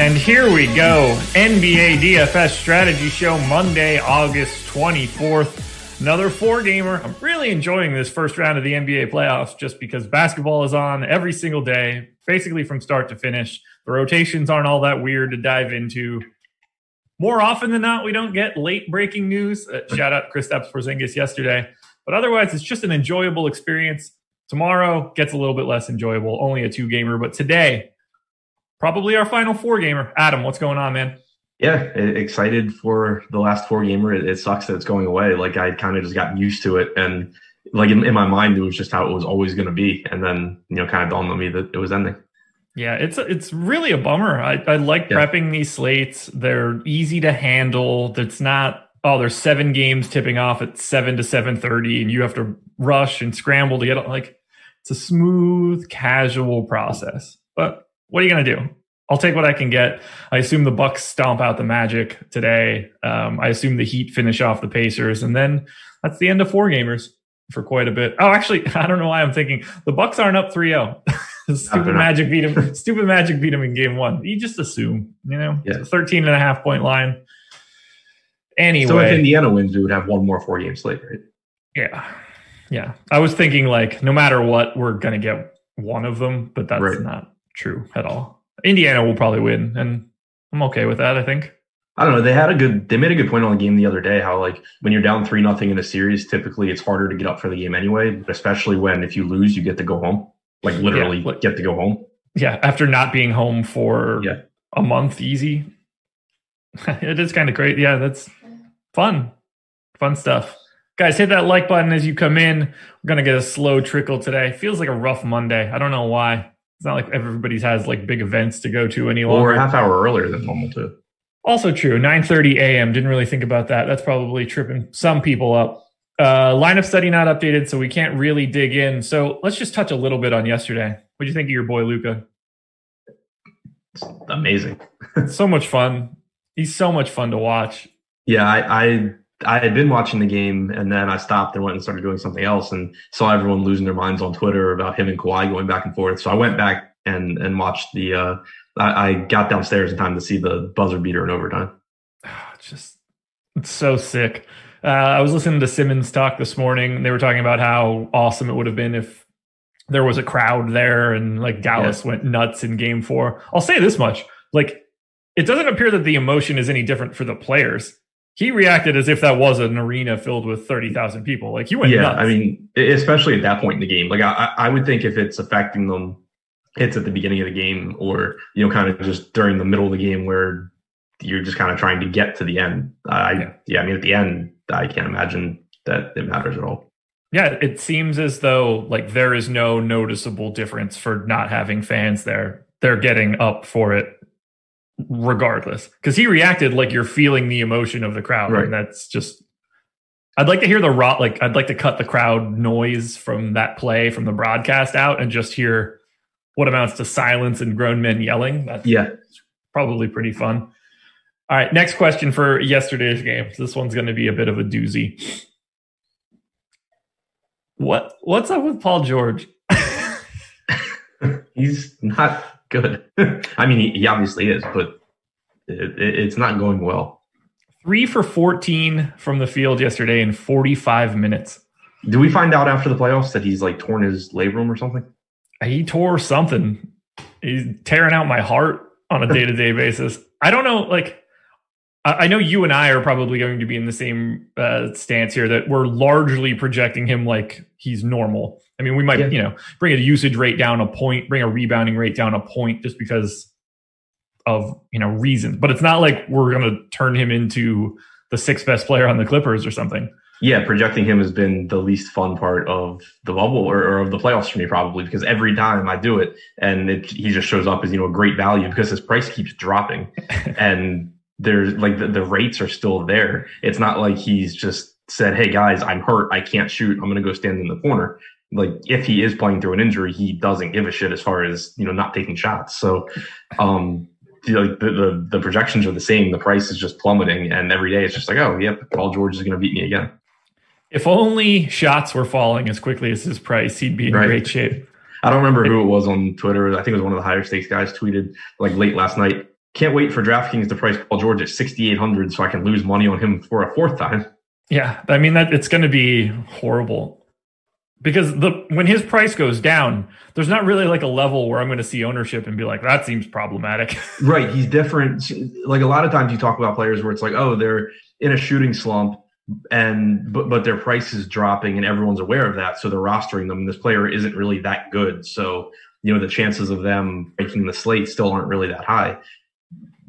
And here we go. NBA DFS Strategy Show, Monday, August 24th. Another four gamer. I'm really enjoying this first round of the NBA playoffs just because basketball is on every single day, basically from start to finish. The rotations aren't all that weird to dive into. More often than not, we don't get late breaking news. Uh, shout out Chris Kristaps Porzingis yesterday. But otherwise, it's just an enjoyable experience. Tomorrow gets a little bit less enjoyable, only a two gamer. But today, probably our final four gamer. Adam, what's going on, man? Yeah, excited for the last four gamer. It, sucks that it's going away. Like I kind of just got used to it, and like in, in my mind, it was just how it was always going to be. And then you know, kind of dawned on me that it was ending. Yeah, it's it's really a bummer. I, I like yeah. prepping these slates. They're easy to handle. It's not oh, there's seven games tipping off at seven to seven thirty, and you have to rush and scramble to get it. like it's a smooth, casual process. But what are you going to do? I'll take what I can get. I assume the Bucks stomp out the Magic today. Um, I assume the Heat finish off the Pacers, and then that's the end of four gamers for quite a bit. Oh, actually, I don't know why I'm thinking the Bucks aren't up 3-0. stupid Magic beat him. stupid Magic beat him in game one. You just assume, you know, yeah. 13 and a half point line. Anyway, so if Indiana wins, we would have one more four game slate, right? Yeah, yeah. I was thinking like no matter what, we're gonna get one of them, but that's right. not true at all. Indiana will probably win, and I'm okay with that. I think. I don't know. They had a good. They made a good point on the game the other day. How like when you're down three nothing in a series, typically it's harder to get up for the game anyway. But especially when if you lose, you get to go home. Like literally yeah, like, get to go home. Yeah, after not being home for yeah. a month, easy. it is kind of great. Yeah, that's fun, fun stuff. Guys, hit that like button as you come in. We're gonna get a slow trickle today. Feels like a rough Monday. I don't know why. It's not like everybody has like big events to go to any longer. Or a half hour earlier than normal too. Also true. 9:30 a.m. Didn't really think about that. That's probably tripping some people up. Uh, lineup study not updated, so we can't really dig in. So let's just touch a little bit on yesterday. What do you think of your boy Luka? It's amazing. so much fun. He's so much fun to watch. Yeah, I, I I had been watching the game and then I stopped and went and started doing something else and saw everyone losing their minds on Twitter about him and Kawhi going back and forth. So I went back and and watched the. Uh, I, I got downstairs in time to see the buzzer beater in overtime. Just it's so sick. Uh, I was listening to Simmons talk this morning. They were talking about how awesome it would have been if there was a crowd there and like Dallas yeah. went nuts in Game Four. I'll say this much: like it doesn't appear that the emotion is any different for the players he reacted as if that was an arena filled with 30,000 people. Like he went yeah, nuts. I mean, especially at that point in the game. Like I, I would think if it's affecting them, it's at the beginning of the game or, you know, kind of just during the middle of the game where you're just kind of trying to get to the end. I, yeah. yeah, I mean, at the end, I can't imagine that it matters at all. Yeah, it seems as though like there is no noticeable difference for not having fans there. They're getting up for it regardless because he reacted like you're feeling the emotion of the crowd right. and that's just i'd like to hear the rot like i'd like to cut the crowd noise from that play from the broadcast out and just hear what amounts to silence and grown men yelling. That's yeah. probably pretty fun. All right next question for yesterday's game. This one's going to be a bit of a doozy. What what's up with paul george? He's not good. I mean, he, he obviously is, but it, it, it's not going well. Three for 14 from the field yesterday in 45 minutes. Do we find out after the playoffs that he's like torn his labrum or something? He tore something. He's tearing out my heart on a day to day basis. I don't know, like, I I know you and I are probably going to be in the same uh, stance here that we're largely projecting him like he's normal. I mean, we might, Yeah. you know, bring a usage rate down a point, bring a rebounding rate down a point just because of, you know, reasons. But it's not like we're going to turn him into the sixth best player on the Clippers or something. Yeah, projecting him has been the least fun part of the bubble or, or of the playoffs for me, probably because every time I do it, and it, he just shows up as you know a great value because his price keeps dropping, and there's like the, the rates are still there. It's not like he's just said, "Hey guys, I'm hurt, I can't shoot, I'm going to go stand in the corner." Like if he is playing through an injury, he doesn't give a shit as far as you know not taking shots. So, um, the, the the projections are the same. The price is just plummeting, and every day it's just like, oh, yep, Paul George is going to beat me again. If only shots were falling as quickly as his price, he'd be in Right. great shape. I don't remember who it was on Twitter. I think it was one of the higher stakes guys tweeted like late last night. Can't wait for DraftKings to price Paul George at 6,800 so I can lose money on him for a fourth time. Yeah, I mean that it's going to be horrible because the when his price goes down, there's not really like a level where I'm going to see ownership and be like that seems problematic. Right. He's different. Like a lot of times you talk about players where it's like, oh, they're in a shooting slump and but but their price is dropping and everyone's aware of that. So they're rostering them. And this player isn't really that good. So, you know, the chances of them breaking the slate still aren't really that high.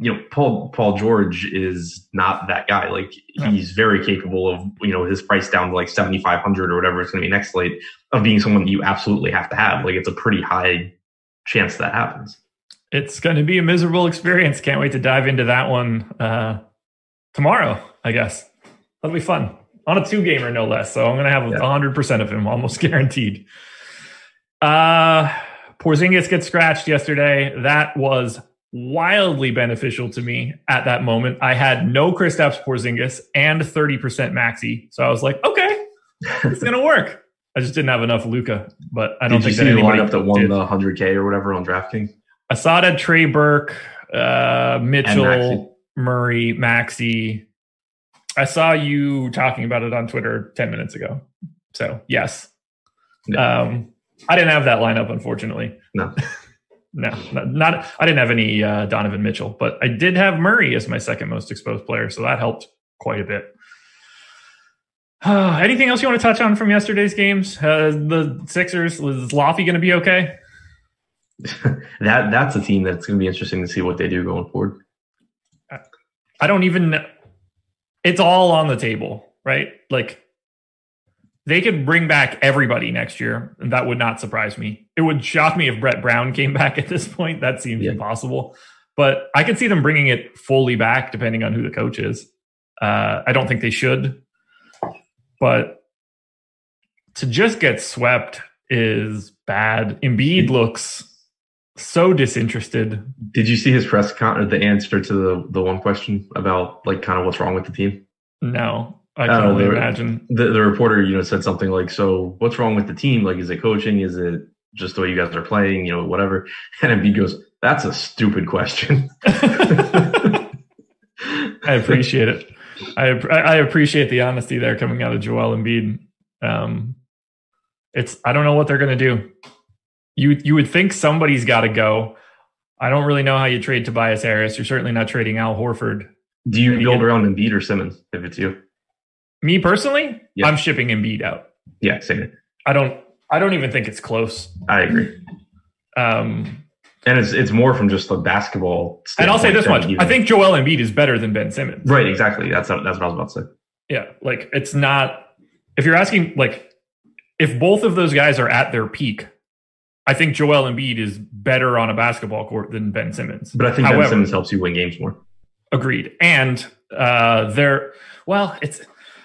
You know, Paul Paul George is not that guy. Like he's very capable of, you know, his price down to like seventy five hundred or whatever it's gonna be next slate of being someone that you absolutely have to have. Like it's a pretty high chance that happens. it's going to be a miserable experience. Can't wait to dive into that one uh, tomorrow. I guess that'll be fun on a two gamer, no less. So I'm going to have Yeah. 100 percent of him, almost guaranteed. Uh, Porzingis gets scratched yesterday. That was wildly beneficial to me at that moment. I had no Kristaps Porzingis and 30% Maxi, so I was like, okay, it's going to work. I just didn't have enough Luka, but I don't Did you think see that the lineup that won did. the 100K or whatever on DraftKings? Assad had Trey Burke, uh. Mitchell, Murray, Maxi. I saw you talking about it on Twitter 10 minutes ago. So, yes. Yeah. Um, I didn't have that lineup, unfortunately. No. No, not, not I didn't have any uh, Donovan Mitchell, but I did have Murray as my second most exposed player, so that helped quite a bit. anything else you want to touch on from yesterday's games? Uh, the Sixers was Laffy going to be okay? that that's a team that's going to be interesting to see what they do going forward. I don't even. It's all on the table, right? Like they could bring back everybody next year, and that would not surprise me. It would shock me if Brett Brown came back at this point. That seems Yeah. impossible. But I could see them bringing it fully back, depending on who the coach is. Uh, I don't think they should, but to just get swept is bad. Embiid looks so disinterested. Did you see his press con or the answer to the the one question about like kind of what's wrong with the team? No, I can Oh, only were- imagine. The the reporter, you know, said something like, "So what's wrong with the team? Like, is it coaching? Is it just the way you guys are playing? You know, whatever." And Embiid goes, "That's a stupid question." I appreciate it. I I appreciate the honesty there coming out of Joel Embiid. Um, it's I don't know what they're going to do. You you would think somebody's got to go. I don't really know how you trade Tobias Harris. You're certainly not trading Al Horford. Do you build around Embiid or Simmons if it's you? Me personally, Yeah. I'm shipping Embiid out. Yeah, same. I don't I don't even think it's close. I agree. Um, And it's it's more from just the basketball. and I'll say this much: even- I think Joel Embiid is better than Ben Simmons. right, exactly. That's that's what I was about to say. Yeah, like it's not. If you're asking, like, if both of those guys are at their peak, I think Joel Embiid is better on a basketball court than Ben Simmons. But I think However, Ben Simmons helps you win games more. agreed. And uh, there, well, it's.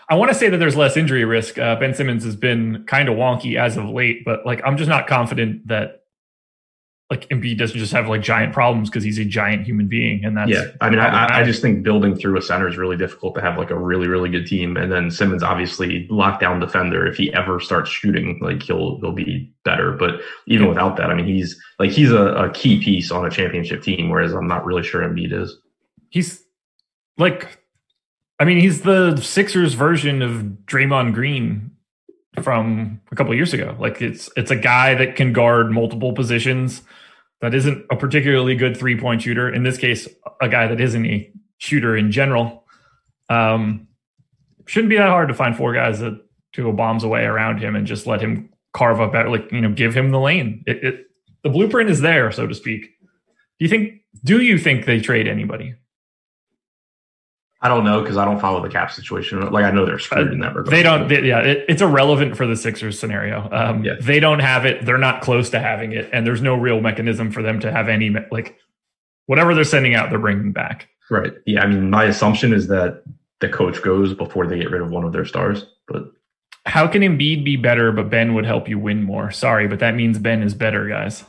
I want to say that there's less injury risk. Uh, ben Simmons has been kind of wonky as of late, but like I'm just not confident that like Embiid doesn't just have like giant problems because he's a giant human being, and that's yeah. I mean, I, I just think building through a center is really difficult to have like a really really good team, and then Simmons obviously lockdown defender. If he ever starts shooting, like he'll he'll be better. But even Yeah. without that, I mean, he's like he's a, a key piece on a championship team, whereas I'm not really sure Embiid is. he's like, I mean, he's the Sixers version of Draymond Green from a couple years ago. Like it's it's a guy that can guard multiple positions. That isn't a particularly good three point shooter. In this case, a guy that isn't a shooter in general. Um, shouldn't be that hard to find four guys that to go bombs away around him and just let him carve up at like you know give him the lane. It, it the blueprint is there, so to speak. Do you think? Do you think they trade anybody? I don't know because I don't follow the cap situation. Like I know they're screwed in that regard. Uh, They don't. They, yeah, it, it's irrelevant for the Sixers scenario. Um, Yeah. They don't have it. They're not close to having it, and there's no real mechanism for them to have any like whatever they're sending out. They're bringing back. Right. Yeah. I mean, my assumption is that the coach goes before they get rid of one of their stars. But How can Embiid be better, but Ben would help you win more? Sorry, but that means Ben is better, guys.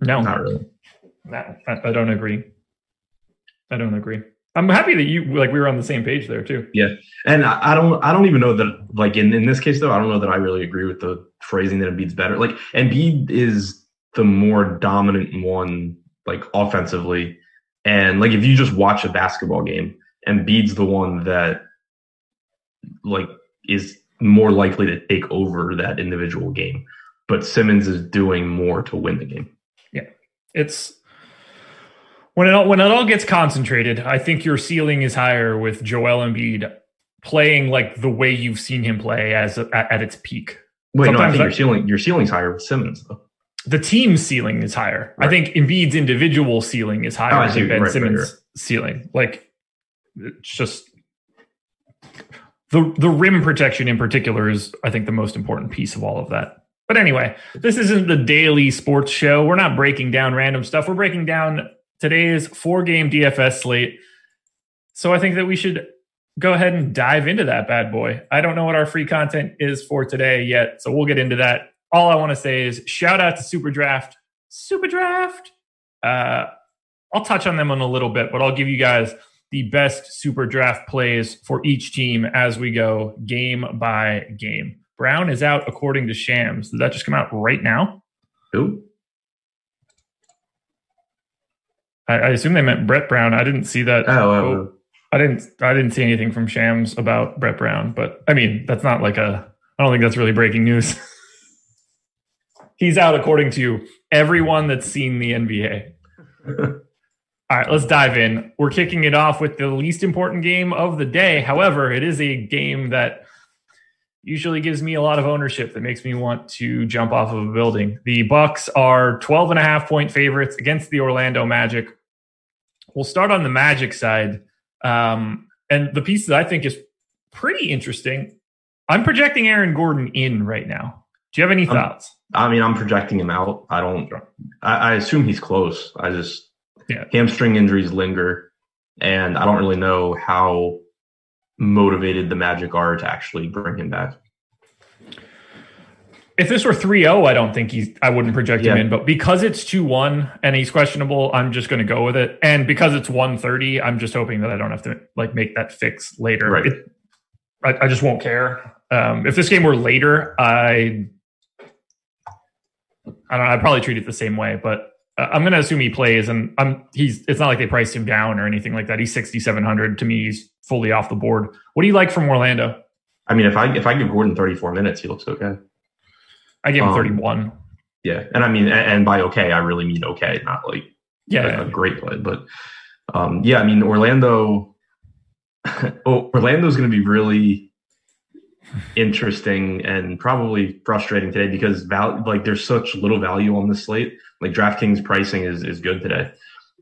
No, not really. no, I, I don't agree. I don't agree. I'm happy that you like we were on the same page there too. Yeah. And I, I don't I don't even know that like in, in this case though, I don't know that I really agree with the phrasing that Embiid's better. Like Embiid is the more dominant one, like offensively. And like if you just watch a basketball game, Embiid's the one that like is more likely to take over that individual game. But Simmons is doing more to win the game. Yeah, it's when it all, when it all gets concentrated, I think your ceiling is higher with Joel Embiid playing like the way you've seen him play as at, at its peak. Wait, no, I think I- your ceiling your ceiling's higher with Simmons though. The team's ceiling is higher. I think Embiid's individual ceiling is Oh, higher see. than Ben Right, right, Simmons' right. ceiling. Like it's just the the rim protection in particular is I think the most important piece of all of that. But anyway, this isn't the daily sports show. We're not breaking down random stuff. We're breaking down today's four game DFS slate. So I think that we should go ahead and dive into that bad boy. I don't know what our free content is for today yet, so we'll get into that. All I want to say is shout out to SuperDraft. Super Draft. Uh, I'll touch on them in a little bit, but I'll give you guys the best SuperDraft plays for each team as we go game by game. Brown is out according to Shams. Did that just come out right now? Who? I, I assume they meant Brett Brown. I didn't see that. Oh, uh. I didn't. I didn't see anything from Shams about Brett Brown. But I mean, that's not like a. I don't think that's really breaking news. He's out according to everyone that's seen the NBA. All right, let's dive in. We're kicking it off with the least important game of the day. However, it is a game that usually gives me a lot of ownership that makes me want to jump off of a building. The Bucks are 12 and a half point favorites against the Orlando Magic. We'll start on the Magic side. Um, and the piece that I think is pretty interesting. I'm projecting Aaron Gordon in right now. Do you have any thoughts? I mean, I'm projecting him out. I don't. I, I assume he's close. I just Yeah. hamstring injuries linger, and I don't really know how motivated the Magic are to actually bring him back. If this were 3-0, I don't think he's I wouldn't project him in, but because it's 2-1 and he's questionable, I'm just going to go with it. And because it's 130, I'm just hoping that I don't have to like make that fix later. Right. It- I, I just won't care. Um, if this game were later, I I don't know, I'd probably treat it the same way, but I'm going to assume he plays and I'm he's it's not like they priced him down or anything like that. He's 6700 to me he's fully off the board. What do you like from Orlando? I mean, if I if I give Gordon 34 minutes, he looks okay. I gave him Um, 31. Yeah, and I mean, and, and by okay, I really mean okay, not like Yeah. a, a great play, but um, yeah, I mean, Orlando. oh, Orlando's going to be really interesting and probably frustrating today because val- like there's such little value on this slate. Like DraftKings pricing is is good today,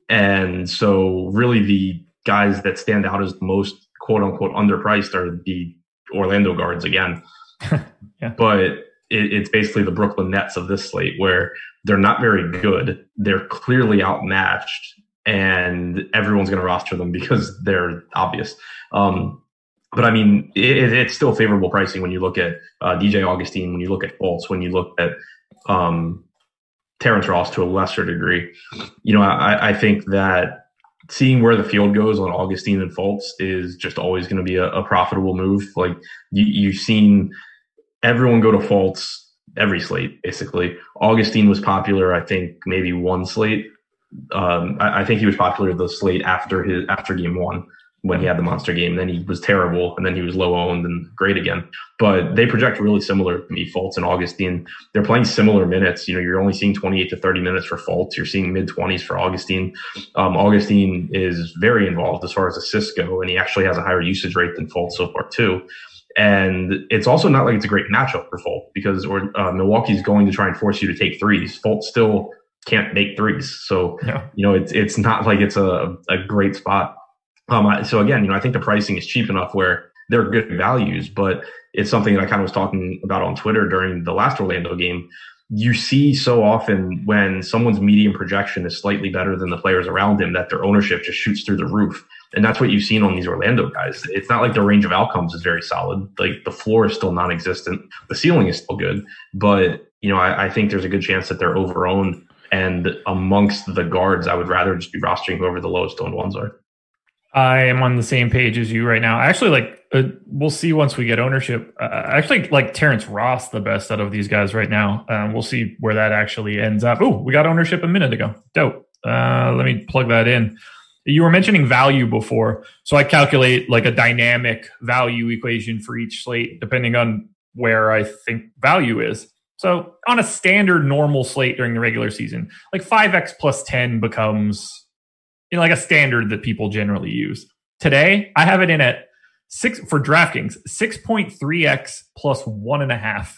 and so really the guys that stand out as the most quote unquote underpriced are the Orlando guards again. Yeah. But it, it's basically the Brooklyn Nets of this slate where they're not very good. They're clearly outmatched, and everyone's going to roster them because they're obvious. Um, but I mean, it, it's still favorable pricing when you look at uh, DJ Augustine, when you look at Fultz, when you look at um, Terrence Ross to a lesser degree. You know, I, I think that seeing where the field goes on Augustine and Fultz is just always going to be a, a, profitable move. Like you, you've seen everyone go to Fultz every slate, basically. Augustine was popular, I think, maybe one slate. Um, I, I, think he was popular the slate after his after game one when he had the monster game. Then he was terrible, and then he was low owned and great again. But they project really similar to me, Fultz and Augustine. They're playing similar minutes. You know, you're only seeing 28 to 30 minutes for Fultz. You're seeing mid 20s for Augustine. Um, Augustine is very involved as far as assists go, and he actually has a higher usage rate than Fultz so far too. And it's also not like it's a great matchup for Fultz because or uh, Milwaukee's going to try and force you to take threes. Fultz still can't make threes, so yeah. you know it's it's not like it's a, a great spot um, so again, you know, I think the pricing is cheap enough where they're good values, but it's something that I kind of was talking about on Twitter during the last Orlando game. You see so often when someone's medium projection is slightly better than the players around him that their ownership just shoots through the roof. And that's what you've seen on these Orlando guys. It's not like the range of outcomes is very solid. Like the floor is still non existent. The ceiling is still good. But, you know, I, I think there's a good chance that they're overowned. And amongst the guards, I would rather just be rostering whoever the lowest owned ones are. I am on the same page as you right now. Actually, like uh, we'll see once we get ownership. Uh, actually, like Terrence Ross, the best out of these guys right now. Um, we'll see where that actually ends up. Oh, we got ownership a minute ago. Dope. Uh, let me plug that in. You were mentioning value before, so I calculate like a dynamic value equation for each slate, depending on where I think value is. So on a standard normal slate during the regular season, like five x plus ten becomes you know, like a standard that people generally use. Today, I have it in at six for DraftKings, 6.3x plus one and a half.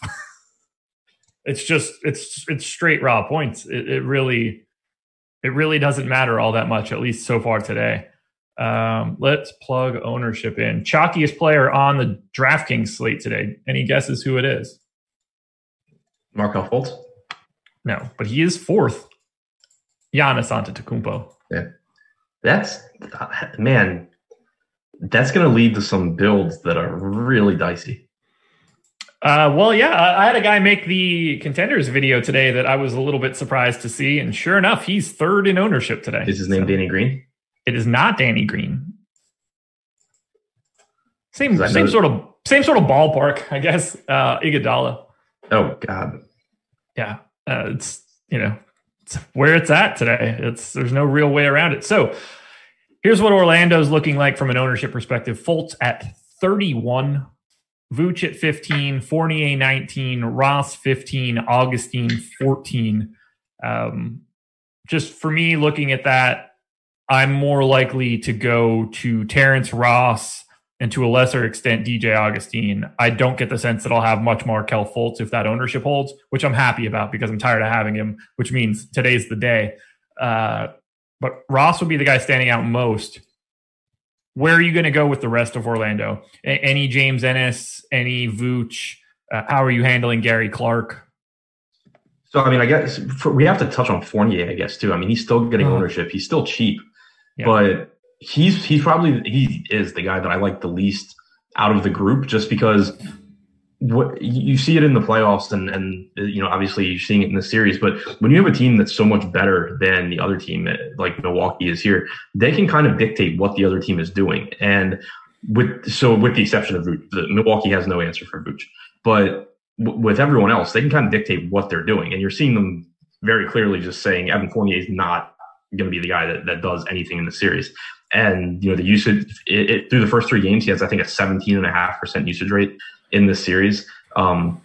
it's just it's it's straight raw points. It, it, really it really doesn't matter all that much, at least so far today. Um, let's plug ownership in. Chalkiest player on the DraftKings slate today. Any guesses who it is? Markelle Fultz? No, but he is fourth. Giannis Antetokounmpo. Yeah. That's man, that's going to lead to some builds that are really dicey. Uh, well, yeah, I had a guy make the contenders video today that I was a little bit surprised to see, and sure enough, he's third in ownership today. Is his name so, Danny Green? It is not Danny Green. Same same sort of same sort of ballpark, I guess. Uh, Iguodala. Oh God. Yeah, uh, it's you know it's where it's at today. It's there's no real way around it. So here's what Orlando's looking like from an ownership perspective. Fultz at 31, Vooch at 15, Fournier 19, Ross 15, Augustine 14. Um, just for me, looking at that, I'm more likely to go to Terrence Ross and to a lesser extent DJ Augustine. I don't get the sense that I'll have much Markelle Fultz if that ownership holds, which I'm happy about because I'm tired of having him, which means today's the day. Uh, but Ross would be the guy standing out most. Where are you going to go with the rest of Orlando? A- any James Ennis, any Vooch? Uh, how are you handling Gary Clark? So, I mean, I guess for, we have to touch on Fournier, I guess, too. I mean, he's still getting uh-huh. ownership. He's still cheap, yeah. but he's he's probably he is the guy that I like the least out of the group, just because what you see it in the playoffs and and you know obviously you're seeing it in the series but when you have a team that's so much better than the other team like milwaukee is here they can kind of dictate what the other team is doing and with so with the exception of the, milwaukee has no answer for Vooch. but w- with everyone else they can kind of dictate what they're doing and you're seeing them very clearly just saying evan fournier is not going to be the guy that, that does anything in the series and, you know, the usage it, it, through the first three games, he has, I think, a 17.5% usage rate in this series. Um,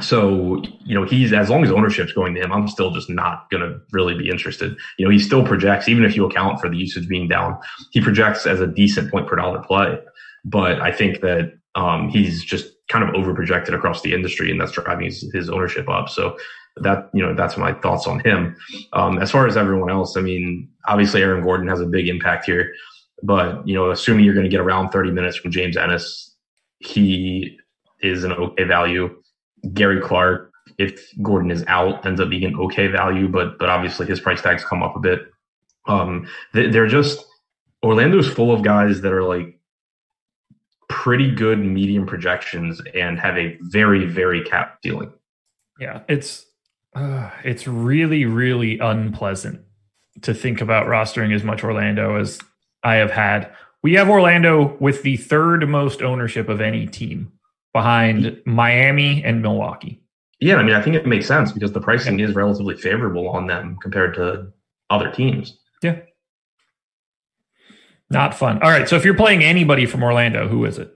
so, you know, he's as long as ownership's going to him, I'm still just not going to really be interested. You know, he still projects, even if you account for the usage being down, he projects as a decent point per dollar play. But I think that um, he's just kind of over projected across the industry, and that's driving his, his, ownership up. So that you know, that's my thoughts on him. Um, as far as everyone else, I mean, obviously Aaron Gordon has a big impact here. But you know, assuming you're going to get around 30 minutes from James Ennis, he is an okay value. Gary Clark, if Gordon is out, ends up being an okay value, but but obviously his price tags come up a bit. Um, they're just Orlando's full of guys that are like pretty good medium projections and have a very very cap ceiling. Yeah, it's Uh, it's really, really unpleasant to think about rostering as much Orlando as I have had. We have Orlando with the third most ownership of any team behind Miami and Milwaukee. Yeah, I mean, I think it makes sense because the pricing is relatively favorable on them compared to other teams. Yeah. Not fun. All right. So if you're playing anybody from Orlando, who is it?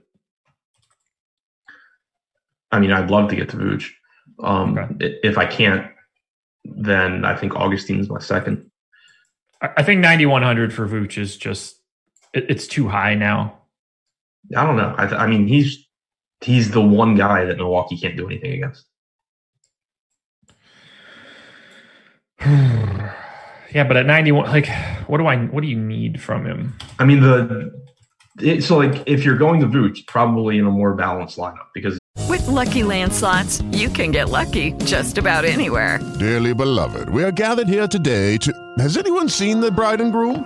I mean, I'd love to get to Vooch. Um, Okay. If I can't, then I think Augustine's my second. I think 9100 for Vooch is just it's too high now. I don't know. I, th- I mean, he's he's the one guy that Milwaukee can't do anything against. yeah, but at 91 like what do I what do you need from him? I mean, the it, so like if you're going to Vooch, probably in a more balanced lineup because With Lucky Land slots, you can get lucky just about anywhere. Dearly beloved, we are gathered here today to. Has anyone seen the bride and groom?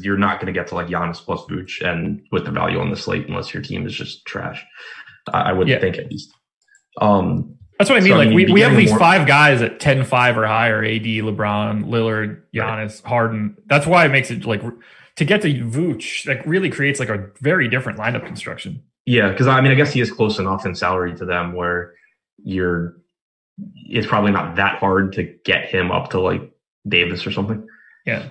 You're not going to get to like Giannis plus Vooch and with the value on the slate unless your team is just trash. I, I would Yeah. think at least. Um, That's what I mean. So, I like mean, we, we have these more- five guys at 10 5 or higher AD, LeBron, Lillard, Giannis, Harden. That's why it makes it like to get to Vooch, like really creates like a very different lineup construction. yeah, because I mean, I guess he is close enough in salary to them where you're. It's probably not that hard to get him up to like Davis or something. Yeah.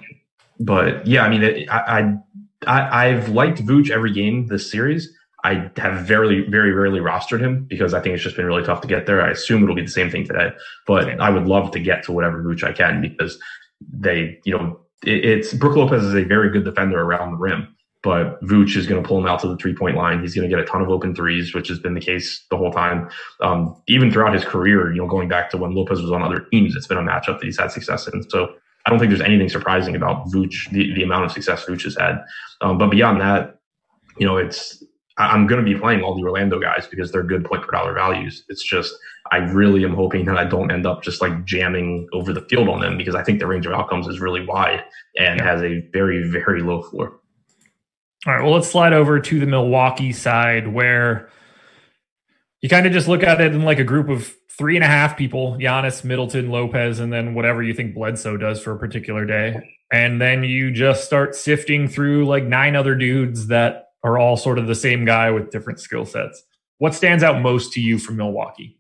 But yeah, I mean, it, I, I I've liked Vooch every game this series. I have very very rarely rostered him because I think it's just been really tough to get there. I assume it'll be the same thing today, but I would love to get to whatever Vooch I can because they, you know, it, it's Brook Lopez is a very good defender around the rim, but Vooch is going to pull him out to the three point line. He's going to get a ton of open threes, which has been the case the whole time. Um, even throughout his career, you know, going back to when Lopez was on other teams, it's been a matchup that he's had success in. So I don't think there's anything surprising about Vooch, the, the amount of success Vooch has had. Um, but beyond that, you know, it's I'm going to be playing all the Orlando guys because they're good point per dollar values. It's just I really am hoping that I don't end up just like jamming over the field on them because I think the range of outcomes is really wide and has a very very low floor. All right. Well, let's slide over to the Milwaukee side where you kind of just look at it in like a group of three and a half people Giannis, Middleton, Lopez, and then whatever you think Bledsoe does for a particular day. And then you just start sifting through like nine other dudes that are all sort of the same guy with different skill sets. What stands out most to you from Milwaukee?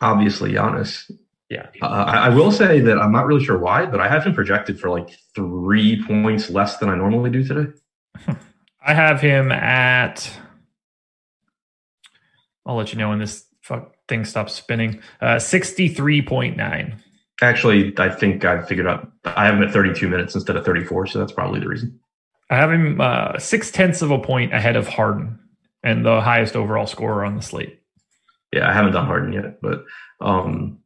Obviously, Giannis. Yeah. Uh, I, I will say that I'm not really sure why, but I have him projected for like three points less than I normally do today. I have him at. I'll let you know when this fuck thing stops spinning. Uh, 63.9. Actually, I think I figured out I have him at 32 minutes instead of 34, so that's probably the reason. I have him uh, six tenths of a point ahead of Harden and the highest overall scorer on the slate. Yeah, I haven't done Harden yet, but um,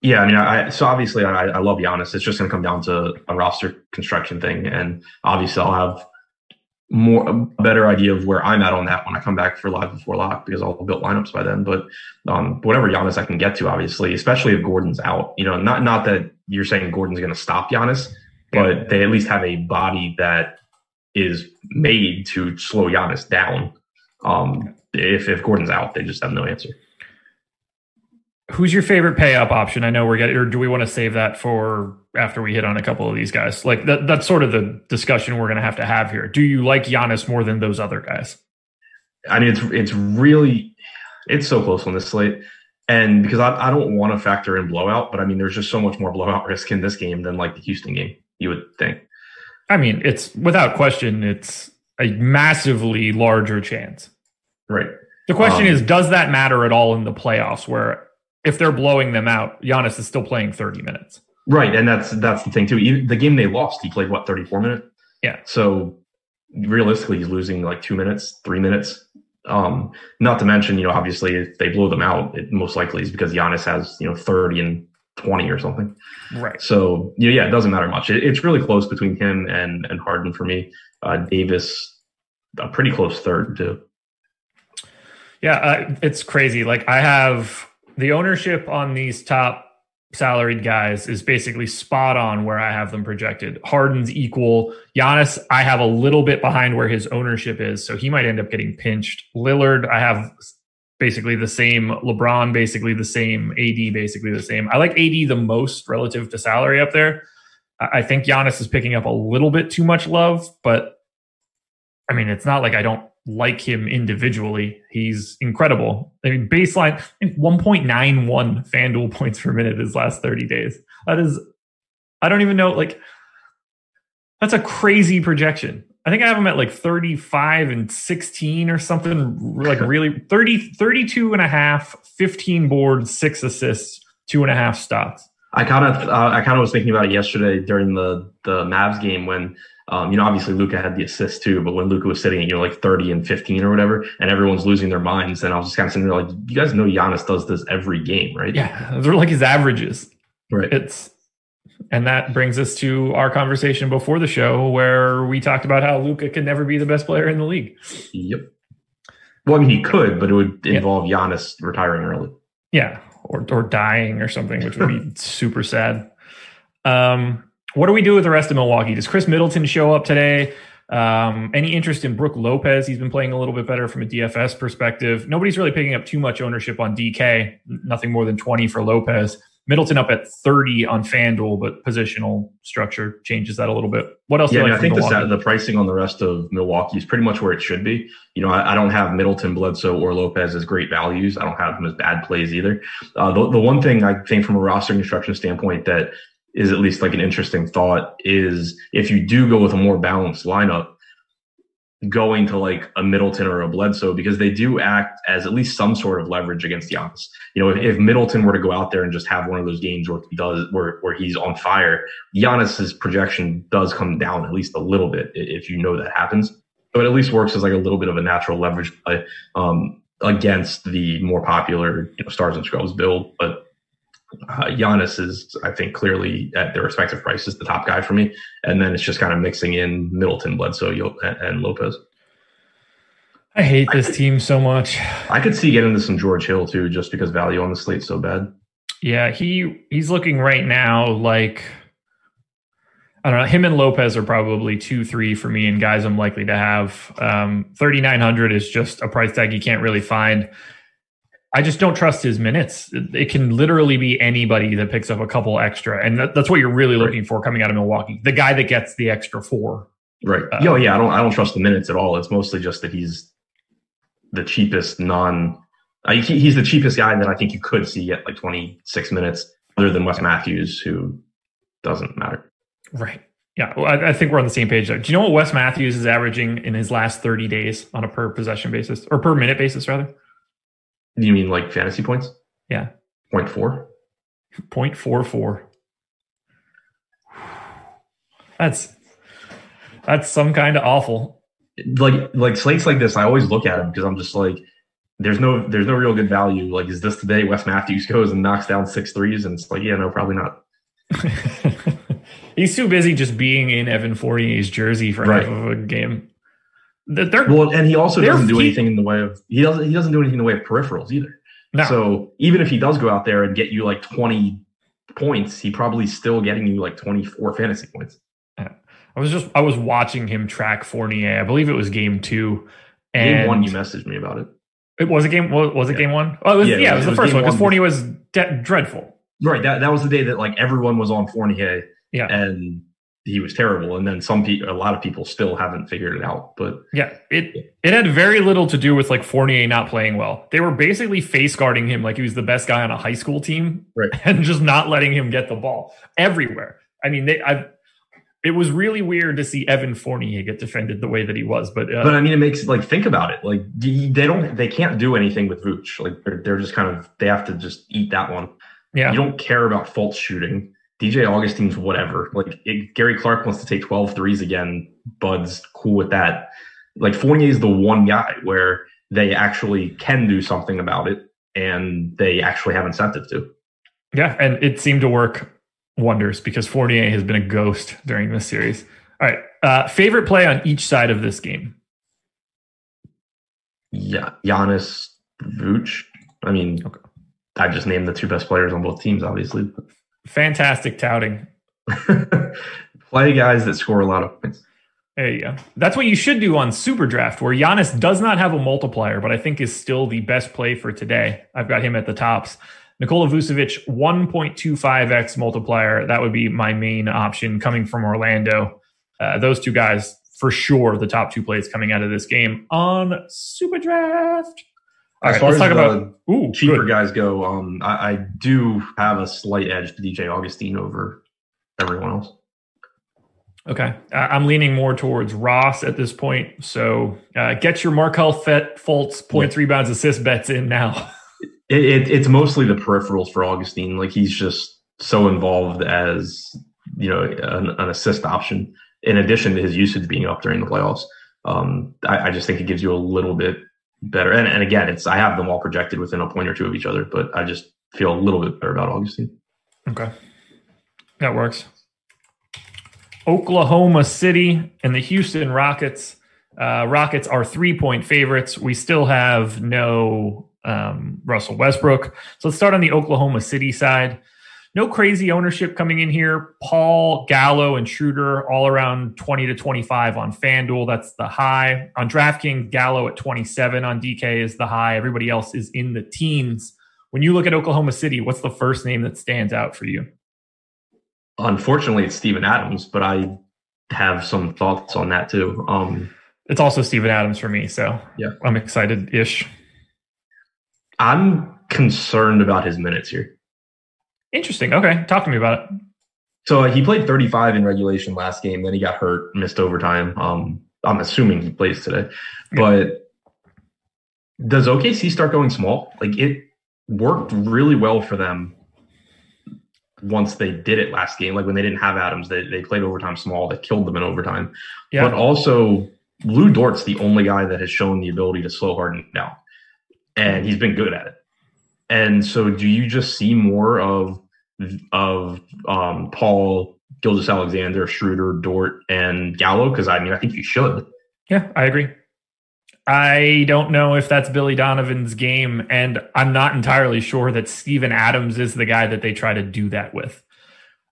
yeah, I mean, I so obviously I, I love Giannis. It's just going to come down to a roster construction thing, and obviously I'll have more a better idea of where I'm at on that when I come back for live before lock because I'll build lineups by then. But um, whatever Giannis I can get to, obviously, especially if Gordon's out, you know, not not that you're saying Gordon's going to stop Giannis, but they at least have a body that is made to slow Giannis down. Um, if if Gordon's out, they just have no answer. Who's your favorite pay up option? I know we're getting, or do we want to save that for after we hit on a couple of these guys? Like that, that's sort of the discussion we're going to have to have here. Do you like Giannis more than those other guys? I mean, it's it's really it's so close on this slate, and because I, I don't want to factor in blowout, but I mean, there's just so much more blowout risk in this game than like the Houston game. You would think. I mean, it's without question, it's a massively larger chance. Right. The question Um, is, does that matter at all in the playoffs? Where if they're blowing them out, Giannis is still playing 30 minutes. Right, and that's that's the thing too. The game they lost, he played what thirty four minutes. Yeah. So realistically, he's losing like two minutes, three minutes. Um, not to mention, you know, obviously, if they blow them out, it most likely is because Giannis has you know thirty and twenty or something. Right. So yeah, yeah, it doesn't matter much. It, it's really close between him and and Harden for me. Uh, Davis, a pretty close third too. Yeah, uh, it's crazy. Like I have the ownership on these top salaried guys is basically spot on where I have them projected. Harden's equal. Giannis, I have a little bit behind where his ownership is, so he might end up getting pinched. Lillard, I have basically the same. LeBron, basically the same. AD, basically the same. I like AD the most relative to salary up there. I think Giannis is picking up a little bit too much love, but I mean, it's not like I don't like him individually. He's incredible. I mean, baseline 1.91 FanDuel points per minute his last 30 days. That is, I don't even know, like, that's a crazy projection. I think I have him at like 35 and 16 or something, like really 30, 32 and a half, 15 boards, six assists, two and a half stops. I kind of, uh, I kind of was thinking about it yesterday during the the Mavs game when, um, you know, obviously Luka had the assist too, but when Luka was sitting at you know like thirty and fifteen or whatever, and everyone's losing their minds, and I was just kind of sitting there like, you guys know Giannis does this every game, right? Yeah, they're like his averages. Right. It's and that brings us to our conversation before the show where we talked about how Luka can never be the best player in the league. Yep. Well, I mean, he could, but it would involve Giannis retiring early. Yeah, or or dying or something, which would be super sad. Um, what do we do with the rest of Milwaukee? Does Khris Middleton show up today? Um, any interest in Brook Lopez? He's been playing a little bit better from a DFS perspective. Nobody's really picking up too much ownership on DK. Nothing more than twenty for Lopez. Middleton up at thirty on FanDuel, but positional structure changes that a little bit. What else? Yeah, do I, you like I think the, the pricing on the rest of Milwaukee is pretty much where it should be. You know, I, I don't have Middleton, Bledsoe, or Lopez as great values. I don't have them as bad plays either. Uh, the, the one thing I think from a roster construction standpoint that is at least like an interesting thought is if you do go with a more balanced lineup, going to like a Middleton or a Bledsoe because they do act as at least some sort of leverage against Giannis. You know, if, if Middleton were to go out there and just have one of those games where he does where where he's on fire, Giannis's projection does come down at least a little bit if you know that happens. So it at least works as like a little bit of a natural leverage play um, against the more popular you know, stars and scrubs build, but. Uh, Giannis is, I think, clearly at their respective prices, the top guy for me. And then it's just kind of mixing in Middleton, Bledsoe, Yo- and, and Lopez. I hate this team so much. I could see getting into some George Hill too, just because value on the slate's so bad. Yeah, he he's looking right now like I don't know. Him and Lopez are probably two, three for me, and guys I'm likely to have. Um, Thirty nine hundred is just a price tag you can't really find. I just don't trust his minutes. It, can literally be anybody that picks up a couple extra, and that, that's what you're really looking for coming out of Milwaukee. The guy that gets the extra four. Right. Uh, Yo, yeah, I don't I don't trust the minutes at all. It's mostly just that he's the cheapest non uh, he, he's the cheapest guy that I think you could see at like 26 minutes, other than Wes Matthews, who doesn't matter. Right. Yeah, well, I, I think we're on the same page there. Do you know what Wes Matthews is averaging in his last 30 days on a per possession basis or per minute basis, rather? You mean like fantasy points? Yeah. Point four? 0.44. That's that's some kind of awful. Like like slates like this, I always look at them because I'm just like, there's no there's no real good value. Like, is this today Wes Matthews goes and knocks down six threes? And it's like, yeah, no, probably not. He's too busy just being in Evan Fournier's jersey for Right. half of a game. Th- They're, Well, and he also doesn't do anything in the way of he doesn't he doesn't do anything in the way of peripherals either. no, So even if he does go out there and get you like 20 points, he probably still getting you like 24 fantasy points. I was just I was watching him track Fournier. I believe it was game two. And Game one, you messaged me about it. it was a game. Was was it Yeah. game one? Oh, it was, Yeah, yeah, it it was, it the was first one because. Fournier was de- dreadful. Right. That that was the day that like everyone was on Fournier Yeah, and he was terrible. And then some people, a lot of people still haven't figured it out. But Yeah, it it had very little to do with like Fournier not playing well. They were basically face guarding him like he was the best guy on a high school team, Right. and just not letting him get the ball everywhere. I mean, they I it was really weird to see Evan Fournier get defended the way that he was. But uh, but I mean, it makes like think about it. Like they don't, they can't do anything with Vooch. Like they're, they're just kind of they have to just eat that one. yeah, You don't care about Fultz shooting. DJ Augustine's whatever. Like it, Gary Clark wants to take 12 threes again. Bud's cool with that. Like Fournier is the one guy where they actually can do something about it and they actually have incentive to. yeah, and it seemed to work wonders because Fournier has been a ghost during this series. All right, uh, favorite play on each side of this game. Yeah, Giannis, Vooch. I mean, Okay. I just named the two best players on both teams, obviously. Fantastic touting. Play guys that score a lot of points. There you go. That's what you should do on SuperDraft, where Giannis does not have a multiplier, but I think is still the best play for today. I've got him at the tops. Nikola Vucevic, 1.25x multiplier. That would be my main option coming from Orlando. Uh, those two guys, for sure, the top two plays coming out of this game on SuperDraft. All As right, far let's as talk the about ooh, cheaper good. guys go, um, I, I do have a slight edge to DJ Augustin over everyone else. Okay. Uh, I'm leaning more towards Ross at this point. So uh, get your Markelle Fet Fultz points, rebounds, assist bets in now. It, it, it's mostly the peripherals for Augustin. Like he's just so involved as you know an, an assist option. In addition to his usage being up during the playoffs, um, I, I just think it gives you a little bit better. And, and again, it's I have them all projected within a point or two of each other, but I just feel a little bit better about Augustin. Okay. That works. Oklahoma City and the Houston Rockets. Uh, Rockets are three point favorites. We still have no um, Russell Westbrook. So let's start on the Oklahoma City side. No crazy ownership coming in here. Paul, Gallo, and Schroeder all around 20 to 25 on FanDuel. That's the high. On DraftKings, Gallo at 27 on DK is the high. Everybody else is in the teens. When you look at Oklahoma City, what's the first name that stands out for you? Unfortunately, it's Steven Adams, but I have some thoughts on that too. Um, It's also Steven Adams for me, so Yeah. I'm excited ish. I'm concerned about his minutes here. Interesting. Okay, talk to me about it. So uh, he played 35 in regulation last game. Then he got hurt, missed overtime. Um, I'm assuming he plays today. But does OKC start going small? Like it worked really well for them once they did it last game. Like when they didn't have Adams, they, they played overtime small. That killed them in overtime. Yeah. But also, Lou Dort's the only guy that has shown the ability to slow Harden down, and he's been good at it. And so, do you just see more of of um, Paul, Gilgeous-Alexander, Schroeder, Dort, and Gallo? Because I mean, I think you should. Yeah, I agree. I don't know if that's Billy Donovan's game, and I'm not entirely sure that Steven Adams is the guy that they try to do that with.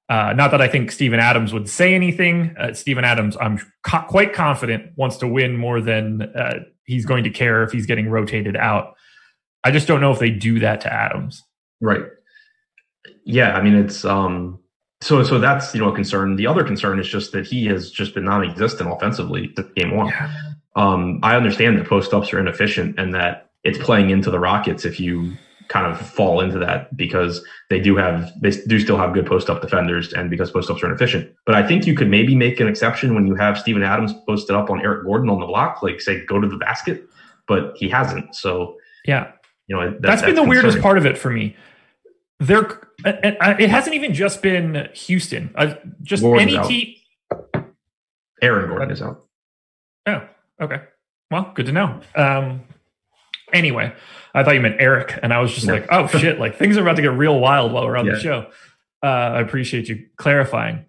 Uh, not that I think Steven Adams would say anything. Uh, Steven Adams, I'm co- quite confident, wants to win more than uh, he's going to care if he's getting rotated out. I just don't know if they do that to Adams. Right. Yeah, I mean it's um so so that's you know a concern. The other concern is just that he has just been non-existent offensively game one. Um, I understand that post ups are inefficient and that it's playing into the Rockets if you kind of fall into that because they do have they do still have good post up defenders and because post ups are inefficient. But I think you could maybe make an exception when you have Steven Adams posted up on Eric Gordon on the block, like say go to the basket, but he hasn't. So Yeah, you know that, that's been the weirdest part of it for me. There, and and it hasn't even just been Houston. Uh, just Gordon's any team. Aaron Gordon is out. Oh, okay. Well, good to know. Um, anyway, I thought you meant Eric, and I was just No. like, oh shit, like things are about to get real wild while we're on Yeah. the show. Uh, I appreciate you clarifying.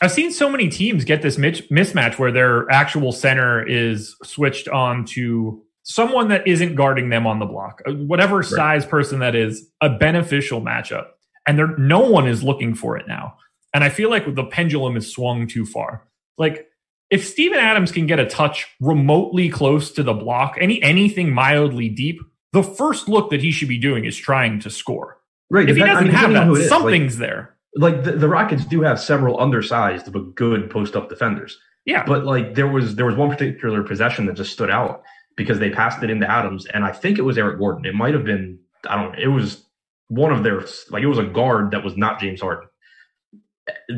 I've seen so many teams get this mismatch where their actual center is switched on to someone that isn't guarding them on the block, Uh, whatever size person that is, a beneficial matchup. And there, no one is looking for it now. And I feel like the pendulum is swung too far. Like if Steven Adams can get a touch remotely close to the block, any anything mildly deep, the first look that he should be doing is trying to score. Right. If he doesn't mean, have who it like- something's there. like the, the Rockets do have several undersized but good post up defenders. Yeah. But like there was there was one particular possession that just stood out because they passed it into Adams and I think it was Eric Gordon. It might have been I don't know. It was one of their like it was a guard that was not James Harden.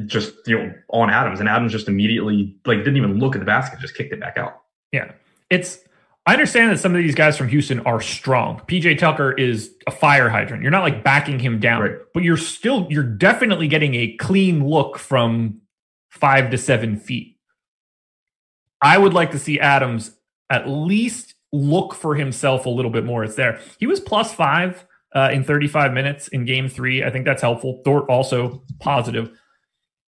just you know on Adams, and Adams just immediately like didn't even look at the basket, just kicked it back out. Yeah, it's. I understand that some of these guys from Houston are strong. PJ Tucker is a fire hydrant. You're not like backing him down, Right. but you're still you're definitely getting a clean look from five to seven feet. I would like to see Adams at least look for himself a little bit more. It's there. He was plus five uh, in 35 minutes in game three. I think that's helpful. Dort also positive.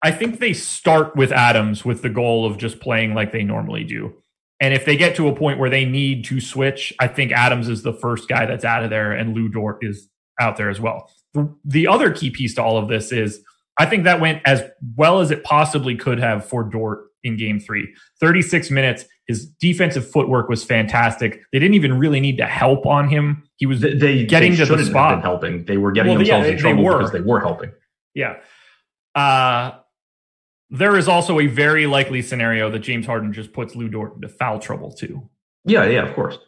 I think they start with Adams with the goal of just playing like they normally do. And if they get to a point where they need to switch, I think Adams is the first guy that's out of there and Lou Dort is out there as well. The, the other key piece to all of this is I think that went as well as it possibly could have for Dort in game three. 36 minutes. His defensive footwork was fantastic. They didn't even really need to help on him. He was They, they getting they to the spot. helping. They were getting Well, yeah, themselves they- in trouble because they were helping. Yeah. Uh, there is also a very likely scenario that James Harden just puts Lou Dort into foul trouble too. Yeah, yeah, of course.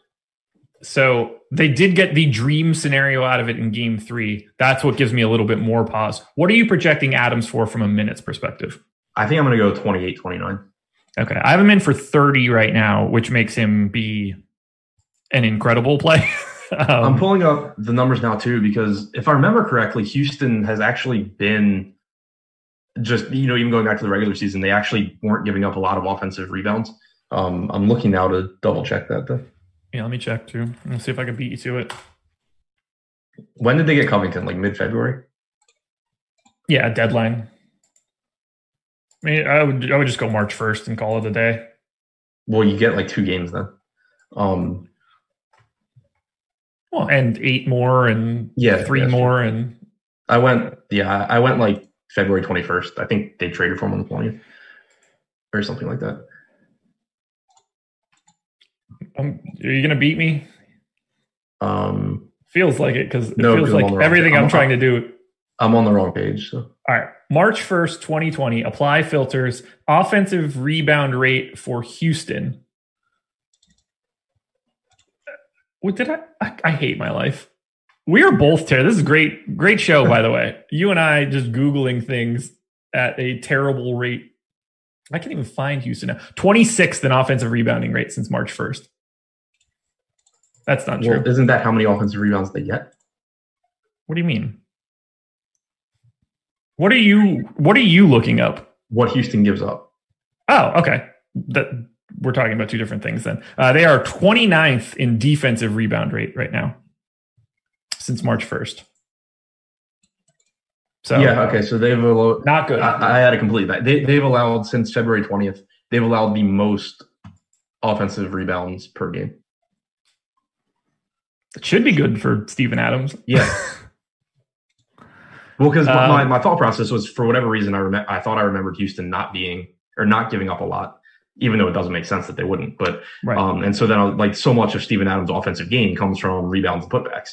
So they did get the dream scenario out of it in game three. That's what gives me a little bit more pause. What are you projecting Adams for from a minutes perspective? I think I'm going to go 28 29. Okay. I have him in for 30 right now, which makes him be an incredible play. I'm um, pulling up the numbers now too because if I remember correctly, Houston has actually been just you know even going back to the regular season, they actually weren't giving up a lot of offensive rebounds. Um, I'm looking now to double check that. Though. yeah, let me check too. Let's see if I can beat you to it. When did they get Covington? Like mid February? Yeah, deadline. I mean, I would I would just go March first and call it a day. Well, you get like two games then. Um, Well, and eight more and Yeah, three more and I went, yeah, I went like February 21st. I think they traded for him on the 20th or something like that. um, are you gonna beat me? Um, Feels like it because it No, feels I'm like everything. I'm I'm- trying to do. I'm on the wrong page. So All right, March first, 2020. Apply filters. Offensive rebound rate for Houston. What did I, I? I hate my life. We are both terrible. This is great, great show, by the way. You and I just googling things at a terrible rate. I can't even find Houston now. 26th in offensive rebounding rate since March 1st. That's not true. isn't that how many offensive rebounds they get? What do you mean? What are you what are you looking up? What Houston gives up? Oh, okay. That we're talking about two different things then. Uh, they are 29th in defensive rebound rate right now since March 1st. So yeah, okay. So they've allowed, not good. I, I had a complete that. They, they've allowed since February 20th, they've allowed the most offensive rebounds per game. it should be good for Steven Adams. Yeah. Well, because Um, my, my thought process was for whatever reason, I remember I thought I remembered Houston not being or not giving up a lot, even though it doesn't make sense that they wouldn't. But Right. um, and so then I was, like so much of Steven Adams' offensive game comes from rebounds and putbacks.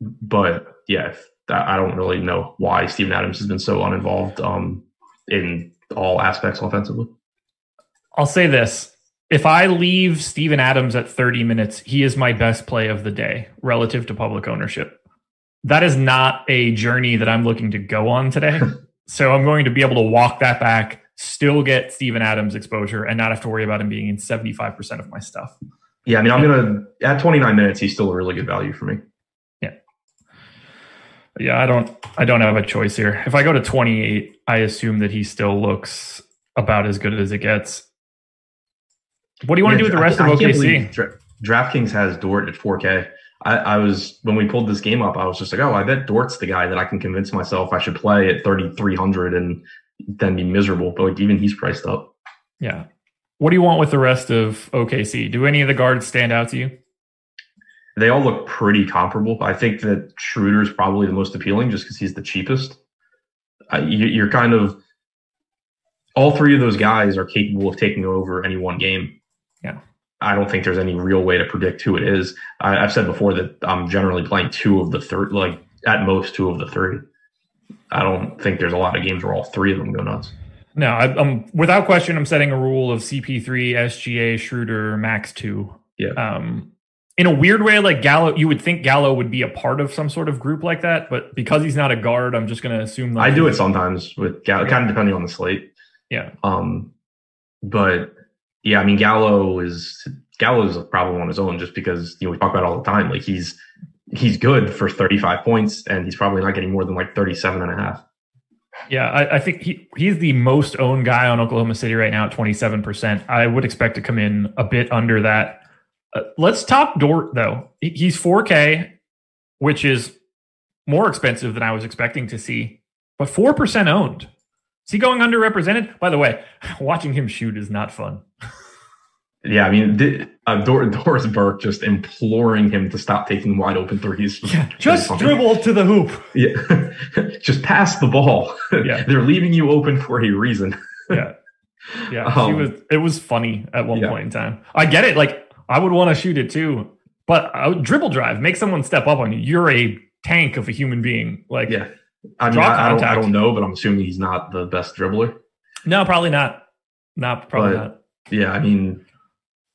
But yeah, if, I I don't really know why Steven Adams has been so uninvolved um, in all aspects offensively. I'll say this. If I leave Steven Adams at 30 minutes, he is my best play of the day relative to public ownership. That is not a journey that I'm looking to go on today. so I'm going to be able to walk that back, still get Steven Adams exposure, and not have to worry about him being in 75% of my stuff. Yeah, I mean, I'm gonna at 29 minutes, he's still a really good value for me. Yeah, yeah, I don't I don't have a choice here. If I go to 28, I assume that he still looks about as good as it gets. What do you want to do with the rest I- of I OKC? Dra- DraftKings has Dort at 4K. I, I was when we pulled this game up, I was just like, oh, I bet Dort's the guy that I can convince myself I should play at 3,300 and then be miserable. But like even he's priced up. Yeah. What do you want with the rest of OKC? Do any of the guards stand out to you? They all look pretty comparable. I think that Schroeder is probably the most appealing just because he's the cheapest. Uh, you, you're kind of all three of those guys are capable of taking over any one game. I don't think there's any real way to predict who it is. I, I've said before that I'm generally playing two of the third, like at most two of the three. I don't think there's a lot of games where all three of them go nuts. No, I, I'm without question. I'm setting a rule of CP3, SGA, Schroeder, max two. Yeah. Um, in a weird way, like Gallo, you would think Gallo would be a part of some sort of group like that, but because he's not a guard, I'm just going to assume. Like I do it sometimes with Gallo, kind of depending on the slate. Yeah. Um, but yeah, I mean Gallo is Gallo is a problem on his own just because you know we talk about all the time. Like he's he's good for 35 points, and he's probably not getting more than like 37 and a half. Yeah, I, I, think he he's the most owned guy on Oklahoma City right now at 27%. I would expect to come in a bit under that. Uh, let's top Dort though. He's 4K, which is more expensive than I was expecting to see, but 4% owned. Is he going underrepresented? By the way, watching him shoot is not fun. Yeah, I mean, the, uh, Dor- Doris Burke just imploring him to stop taking wide open threes. Yeah, just dribble to the hoop. Yeah, just pass the ball. Yeah, they're leaving you open for a reason. yeah, yeah. Um, was. It was funny at one yeah. point in time. I get it. Like I would want to shoot it too, but I would dribble drive, make someone step up on you. You're a tank of a human being. Like yeah, I mean, I, I, don't, I don't know, but I'm assuming he's not the best dribbler. No, probably not. Not probably but, not. Yeah, I mean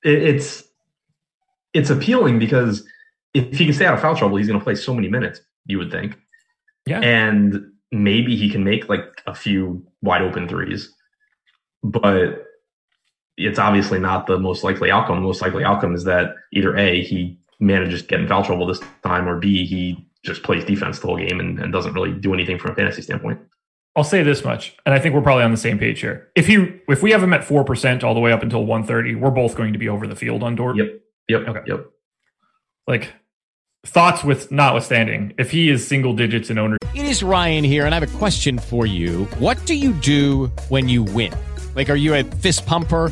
it, it's it's appealing because if he can stay out of foul trouble, he's going to play so many minutes. You would think, yeah, and maybe he can make like a few wide open threes, but it's obviously not the most likely outcome. The most likely outcome is that either a he manages to get in foul trouble this time, or b he just plays defense the whole game and, and doesn't really do anything from a fantasy standpoint. I'll say this much, and I think we're probably on the same page here. If he if we have him at four percent all the way up until one thirty, we're both going to be over the field on Dort. Yep. Yep. Okay. Yep. Like thoughts with notwithstanding, if he is single digits in owner. It is Ryan here, and I have a question for you. What do you do when you win? Like, are you a fist pumper?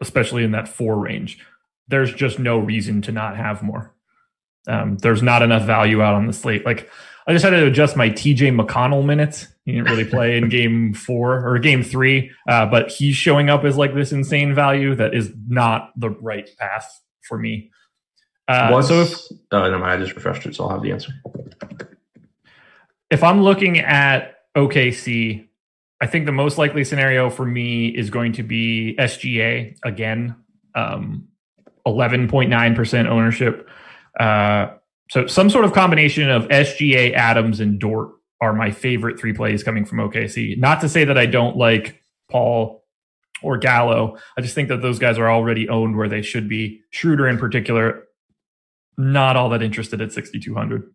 especially in that four range. There's just no reason to not have more. Um, there's not enough value out on the slate. Like I just had to adjust my TJ McConnell minutes. He didn't really play in game four or game three, uh, but he's showing up as like this insane value that is not the right path for me. Uh, so if, uh, no, I just refreshed it, so I'll have the answer. If I'm looking at OKC, I think the most likely scenario for me is going to be SGA again, um, 11.9% ownership. Uh, so some sort of combination of SGA, Adams, and Dort are my favorite three plays coming from OKC. Not to say that I don't like Paul or Gallo. I just think that those guys are already owned where they should be. Schroeder in particular, not all that interested at 6,200.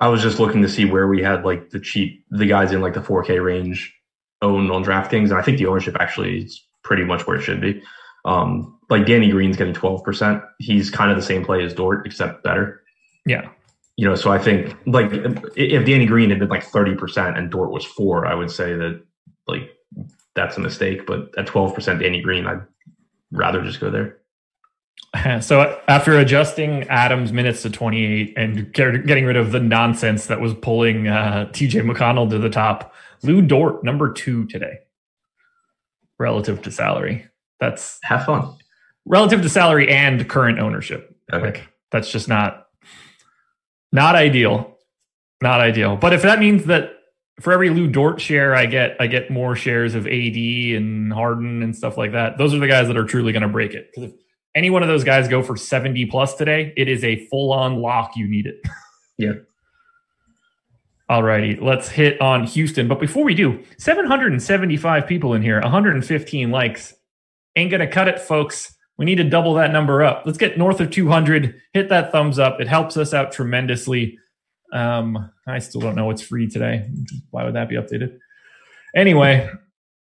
I was just looking to see where we had like the cheap, the guys in like the 4K range owned on DraftKings. And I think the ownership actually is pretty much where it should be. Um, like Danny Green's getting 12%. He's kind of the same play as Dort, except better. Yeah. You know, so I think like if Danny Green had been like 30% and Dort was four, I would say that like that's a mistake. But at 12% Danny Green, I'd rather just go there. So after adjusting Adams' minutes to 28 and getting rid of the nonsense that was pulling uh, TJ McConnell to the top, Lou Dort number two today, relative to salary. That's have fun. Relative to salary and current ownership. Okay. Like that's just not not ideal. Not ideal. But if that means that for every Lou Dort share I get, I get more shares of AD and Harden and stuff like that. Those are the guys that are truly going to break it. Any one of those guys go for 70 plus today, it is a full on lock. You need it. Yeah. All righty, let's hit on Houston. But before we do, 775 people in here, 115 likes. Ain't going to cut it, folks. We need to double that number up. Let's get north of 200. Hit that thumbs up. It helps us out tremendously. Um, I still don't know what's free today. Why would that be updated? Anyway,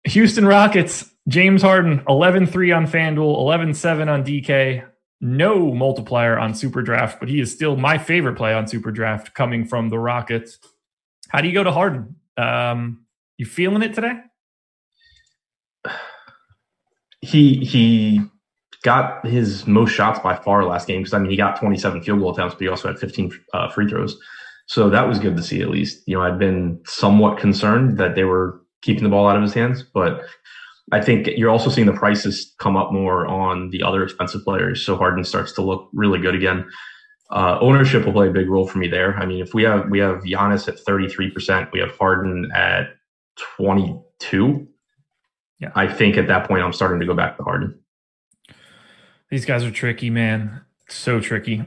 Houston Rockets, James Harden, 11 3 on FanDuel, 11 7 on DK. No multiplier on SuperDraft, but he is still my favorite play on SuperDraft coming from the Rockets. How do you go to Harden? Um, you feeling it today? He he got his most shots by far last game because I mean he got 27 field goal attempts, but he also had 15 uh, free throws. So that was good to see at least. You know, I'd been somewhat concerned that they were keeping the ball out of his hands, but I think you're also seeing the prices come up more on the other expensive players. So Harden starts to look really good again. Uh, ownership will play a big role for me there. I mean, if we have we have Giannis at 33%, we have Harden at 22. Yeah. I think at that point I'm starting to go back to Harden. These guys are tricky, man. So tricky.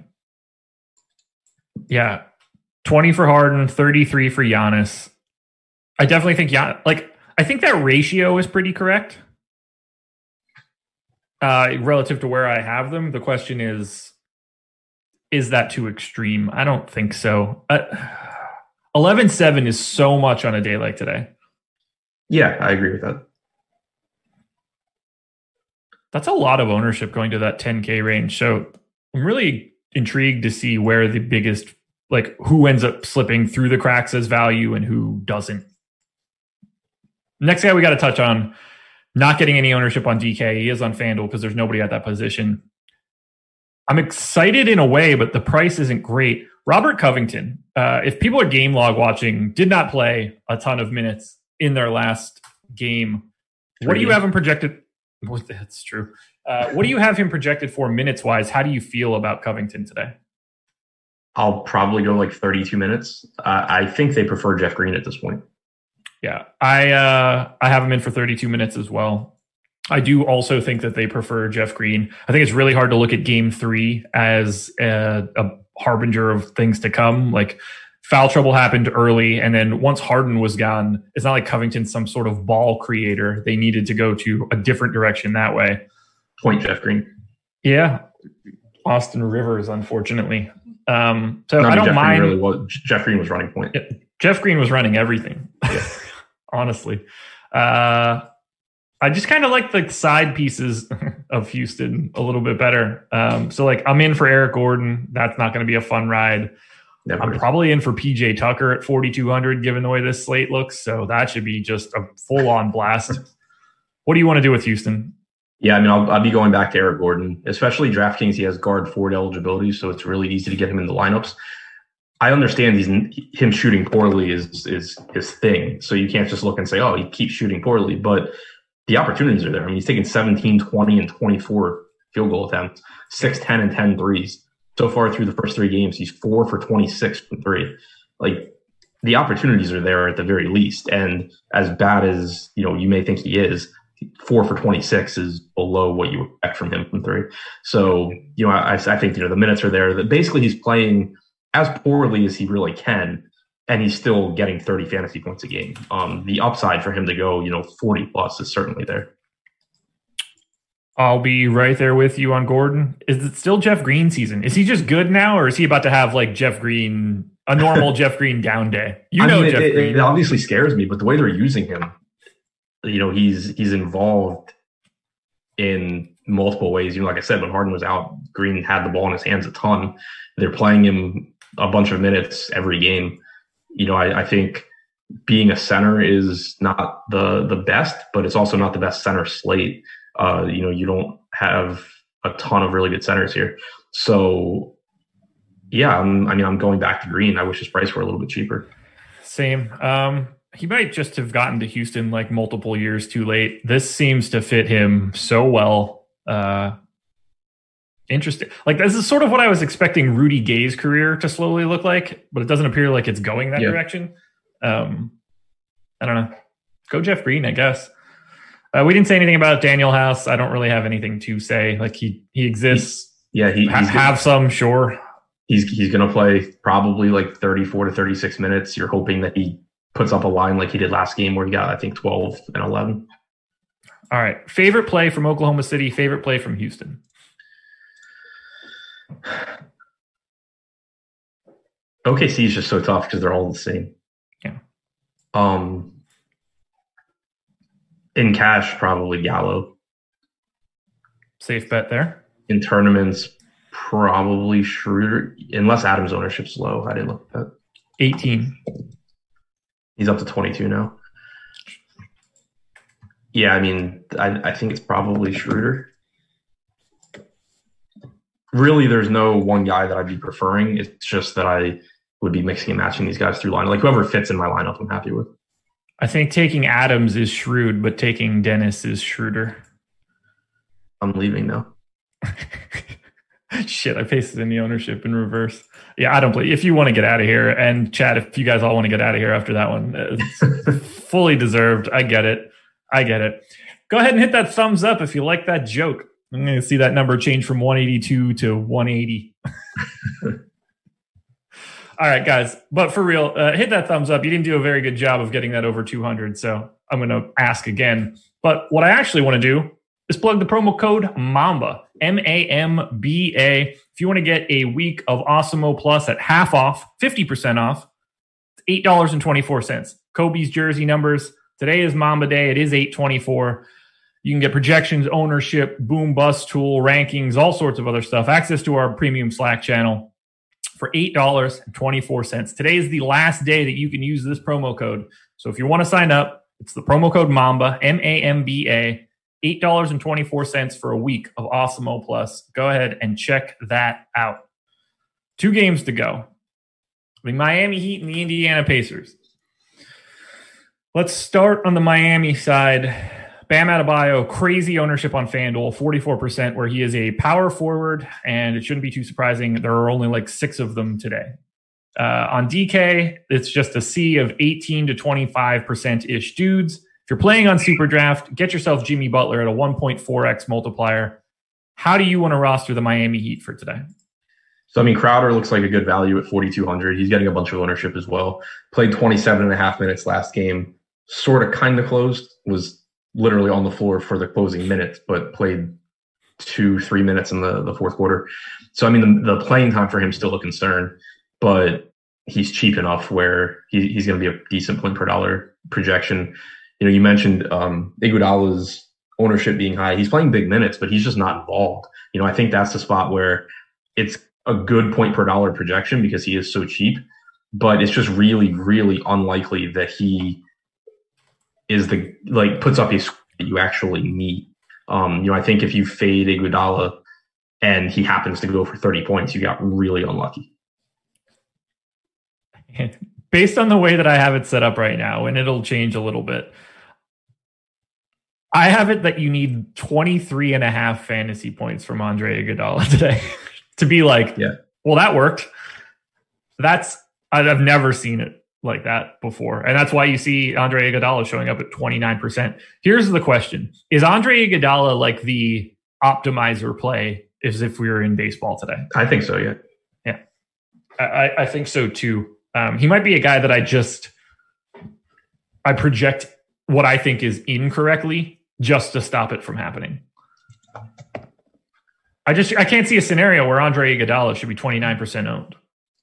Yeah. 20 for Harden, 33 for Giannis. I definitely think Gian, like I think that ratio is pretty correct. Uh relative to where I have them. The question is is that too extreme? I don't think so. Uh, 11-7 is so much on a day like today. Yeah, I agree with that. That's a lot of ownership going to that 10K range. So I'm really intrigued to see where the biggest, like, who ends up slipping through the cracks as value and who doesn't. Next guy we got to touch on, not getting any ownership on DK. He is on FanDuel because there's nobody at that position. I'm excited in a way, but the price isn't great. Robert Covington, uh, if people are game log watching, did not play a ton of minutes in their last game. What do you have him projected? Well, that's true. Uh, what do you have him projected for minutes wise? How do you feel about Covington today? I'll probably go like 32 minutes. Uh, I think they prefer Jeff Green at this point. Yeah, I uh, I have him in for 32 minutes as well. I do also think that they prefer Jeff Green. I think it's really hard to look at Game Three as a, a harbinger of things to come. Like foul trouble happened early, and then once Harden was gone, it's not like Covington's some sort of ball creator. They needed to go to a different direction that way. Point Jeff Green. Yeah, Austin Rivers, unfortunately. Um, so No, I don't Jeff mind. Green really was, Jeff Green was running point. Yeah, Jeff Green was running everything. Honestly, uh, I just kind of like the side pieces of Houston a little bit better. Um, so like I'm in for Eric Gordon. That's not going to be a fun ride. Never I'm probably in for PJ Tucker at 4,200, given the way this slate looks. So that should be just a full on blast. what do you want to do with Houston? Yeah, I mean, I'll, I'll be going back to Eric Gordon, especially DraftKings. He has guard forward eligibility, so it's really easy to get him in the lineups. I understand he's him shooting poorly is is his thing, so you can't just look and say, "Oh, he keeps shooting poorly." But the opportunities are there. I mean, he's taken 17, 20, and 24 field goal attempts, 6, 10, and 10 threes. So far through the first three games, he's four for 26 from three. Like the opportunities are there at the very least. And as bad as you know, you may think he is, four for 26 is below what you expect from him from three. So, you know, I, I think, you know, the minutes are there that basically he's playing as poorly as he really can. And he's still getting 30 fantasy points a game. Um, the upside for him to go, you know, 40 plus is certainly there. I'll be right there with you on Gordon. Is it still Jeff Green season? Is he just good now, or is he about to have like Jeff Green, a normal Jeff Green down day? You I know, mean, Jeff it, Green. it obviously scares me, but the way they're using him, you know, he's he's involved in multiple ways. You know, like I said, when Harden was out, Green had the ball in his hands a ton. They're playing him a bunch of minutes every game. You know, I, I think being a center is not the the best, but it's also not the best center slate. Uh, you know, you don't have a ton of really good centers here. So, yeah, I'm, I mean, I'm going back to Green. I wish his price were a little bit cheaper. Same. Um, he might just have gotten to Houston like multiple years too late. This seems to fit him so well. Uh, interesting. Like this is sort of what I was expecting Rudy Gay's career to slowly look like, but it doesn't appear like it's going that Yeah. direction. Um, I don't know. Go Jeff Green, I guess. Uh, we didn't say anything about Danuel House. I don't really have anything to say. Like he he exists. Yeah, he, Ha- he's have some, sure. he's he's going to play probably like 34 to 36 minutes. You're hoping that he puts up a line like he did last game where he got I think 12 and 11. All right. Favorite play from Oklahoma City. Favorite play from Houston. OKC is just so tough because they're all the same. Yeah. Um, in cash, probably Gallo. Safe bet there. In tournaments, probably Schroeder, unless Adams' ownership's low. I didn't look at that. 18. He's up to 22 now. Yeah, I mean, I, I think it's probably Schroeder. Really, there's no one guy that I'd be preferring. It's just that I would be mixing and matching these guys through line. Like whoever fits in my lineup, I'm happy with. I think taking Adams is shrewd, but taking Dennis is shrewder. I'm leaving now. Shit, I pasted in the ownership in reverse. Yeah, I don't believe. If you want to get out of here, and Chad, if you guys all want to get out of here after that one, it's fully deserved. I get it. I get it. Go ahead and hit that thumbs up if you like that joke. I'm going to see that number change from 182 to 180. all right, guys. But for real, uh, hit that thumbs up. You didn't do a very good job of getting that over 200. So I'm going to ask again. But what I actually want to do is plug the promo code MAMBA, M A M B A. If you want to get a week of Awesemo Plus at half off, 50% off, $8.24. Kobe's jersey numbers. Today is Mamba Day. It is 824. You can get projections, ownership, boom bust tool, rankings, all sorts of other stuff. Access to our premium Slack channel for $8.24. Today is the last day that you can use this promo code. So if you want to sign up, it's the promo code MAMBA, M A M B A, $8.24 for a week of Awesemo Plus. Go ahead and check that out. Two games to go the Miami Heat and the Indiana Pacers. Let's start on the Miami side. Bam Adebayo, crazy ownership on FanDuel, 44%, where he is a power forward, and it shouldn't be too surprising. There are only like six of them today. Uh, on DK, it's just a sea of 18 to 25% ish dudes. If you're playing on SuperDraft, get yourself Jimmy Butler at a 1.4x multiplier. How do you want to roster the Miami Heat for today? So, I mean, Crowder looks like a good value at 4,200. He's getting a bunch of ownership as well. Played 27 and a half minutes last game. Sort of kind of closed, was literally on the floor for the closing minutes, but played two, three minutes in the, the fourth quarter. So, I mean, the, the playing time for him is still a concern, but he's cheap enough where he, he's going to be a decent point per dollar projection. You know, you mentioned um, Iguodala's ownership being high. He's playing big minutes, but he's just not involved. You know, I think that's the spot where it's a good point per dollar projection because he is so cheap, but it's just really, really unlikely that he is the like puts up a score that you actually need. Um, you know, I think if you fade Iguodala and he happens to go for 30 points, you got really unlucky. Based on the way that I have it set up right now, and it'll change a little bit. I have it that you need 23 and a half fantasy points from Andre Iguodala today to be like, yeah, well, that worked. That's I've never seen it like that before. And that's why you see Andre Iguodala showing up at 29%. Here's the question. Is Andre Iguodala like the optimizer play as if we were in baseball today? I think so, yeah. Yeah. I, I think so too. Um, he might be a guy that I just I project what I think is incorrectly just to stop it from happening. I just I can't see a scenario where Andre Iguodala should be 29% owned.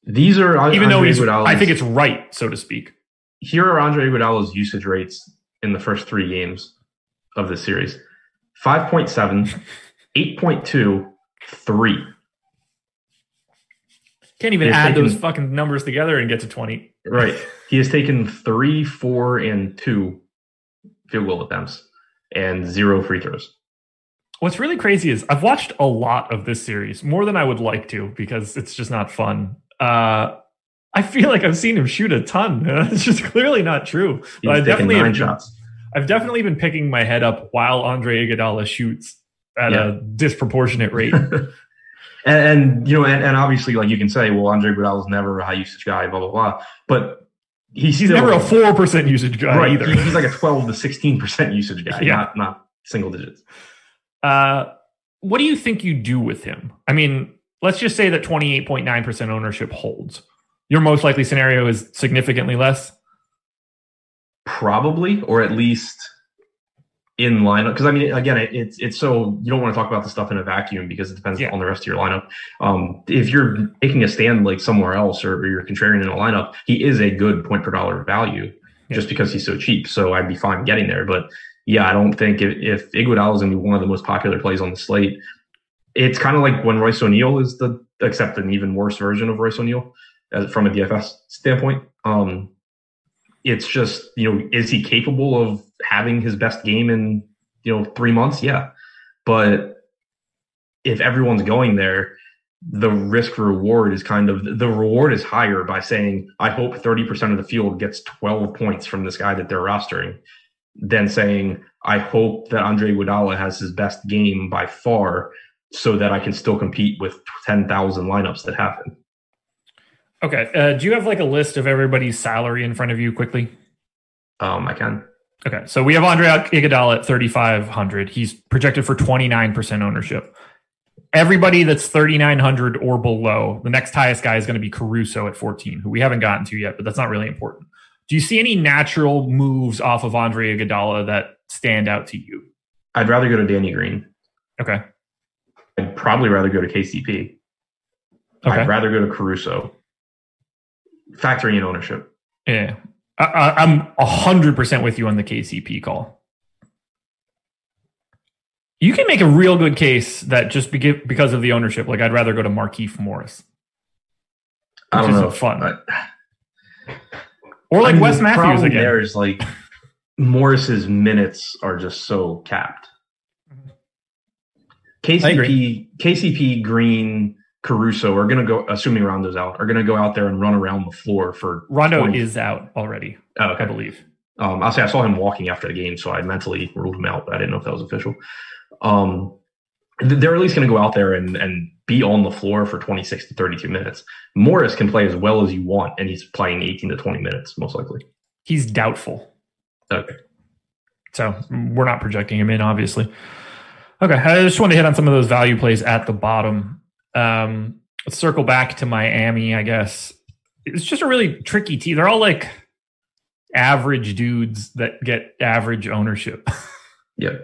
These are even though he's, I think it's right, so to speak. Here are Andre Iguodala's usage rates in the first three games of the series: 5.7, 8.2, 3. Can't even add taken, those fucking numbers together and get to 20. Right. He has taken three, four, and two field goal attempts and zero free throws. What's really crazy is I've watched a lot of this series, more than I would like to, because it's just not fun. Uh, I feel like I've seen him shoot a ton. it's just clearly not true. He's I definitely nine shots. I've definitely been picking my head up while Andre Iguodala shoots at yeah. a disproportionate rate. and, and, you know, and, and, obviously, like you can say, well, Andre Iguodala never a high usage guy, blah blah blah. But he's, he's still, never a four percent usage guy right, either. He's like a twelve to sixteen percent usage guy, yeah. not not single digits. Uh, what do you think you do with him? I mean, let's just say that 28.9% ownership holds. Your most likely scenario is significantly less? Probably, or at least in lineup because I mean, again, it, it's it's so you don't want to talk about the stuff in a vacuum because it depends Yeah. on the rest of your lineup. Um, if you're taking a stand like somewhere else or, or you're contrarian in a lineup, he is a good point per dollar value just because he's so cheap. So I'd be fine getting there. But yeah, I don't think if, if Iguodala is going to be one of the most popular plays on the slate, it's kind of like when Royce O'Neale is the except an even worse version of Royce O'Neale as, from a DFS standpoint. Um, it's just you know is he capable of having his best game in you know three months? Yeah. But if everyone's going there the risk reward is kind of the reward is higher by saying i hope 30% of the field gets 12 points from this guy that they're rostering than saying i hope that andre Iguodala has his best game by far so that i can still compete with 10,000 lineups that happen Okay. Uh, do you have like a list of everybody's salary in front of you quickly? um i can Okay. So we have Andre Iguodala at 3,500. He's projected for 29% ownership. Everybody that's 3,900 or below, the next highest guy is going to be Caruso at 14, who we haven't gotten to yet, but that's not really important. Do you see any natural moves off of Andre Iguodala that stand out to you? i'd rather go to danny green Okay. I'd probably rather go to kcp Okay. I'd rather go to Caruso. Factoring in ownership. Yeah. I, I'm 100% with you on the KCP call. You can make a real good case that just because of the ownership, like I'd rather go to Markieff Morris. I don't know. fun. I- Or like I mean, Wes Matthews problem again. There is like Morris's minutes are just so capped. KCP, KCP, Green, Caruso are going to go, assuming Rondo's out, are going to go out there and run around the floor for Rondo 20 is out already, Oh, okay. I believe. Um, I'll say I saw him walking after the game, so I mentally ruled him out, but I didn't know if that was official. Um, they're at least going to go out there and, and be on the floor for 26 to 32 minutes. Morris can play as well as you want, and he's playing 18 to 20 minutes, most likely. He's doubtful. Okay. So we're not projecting him in, obviously. Okay. I just want to hit on some of those value plays at the bottom. Um, let's circle back to Miami, I guess. It's just a really tricky team. They're all like average dudes that get average ownership. Yeah.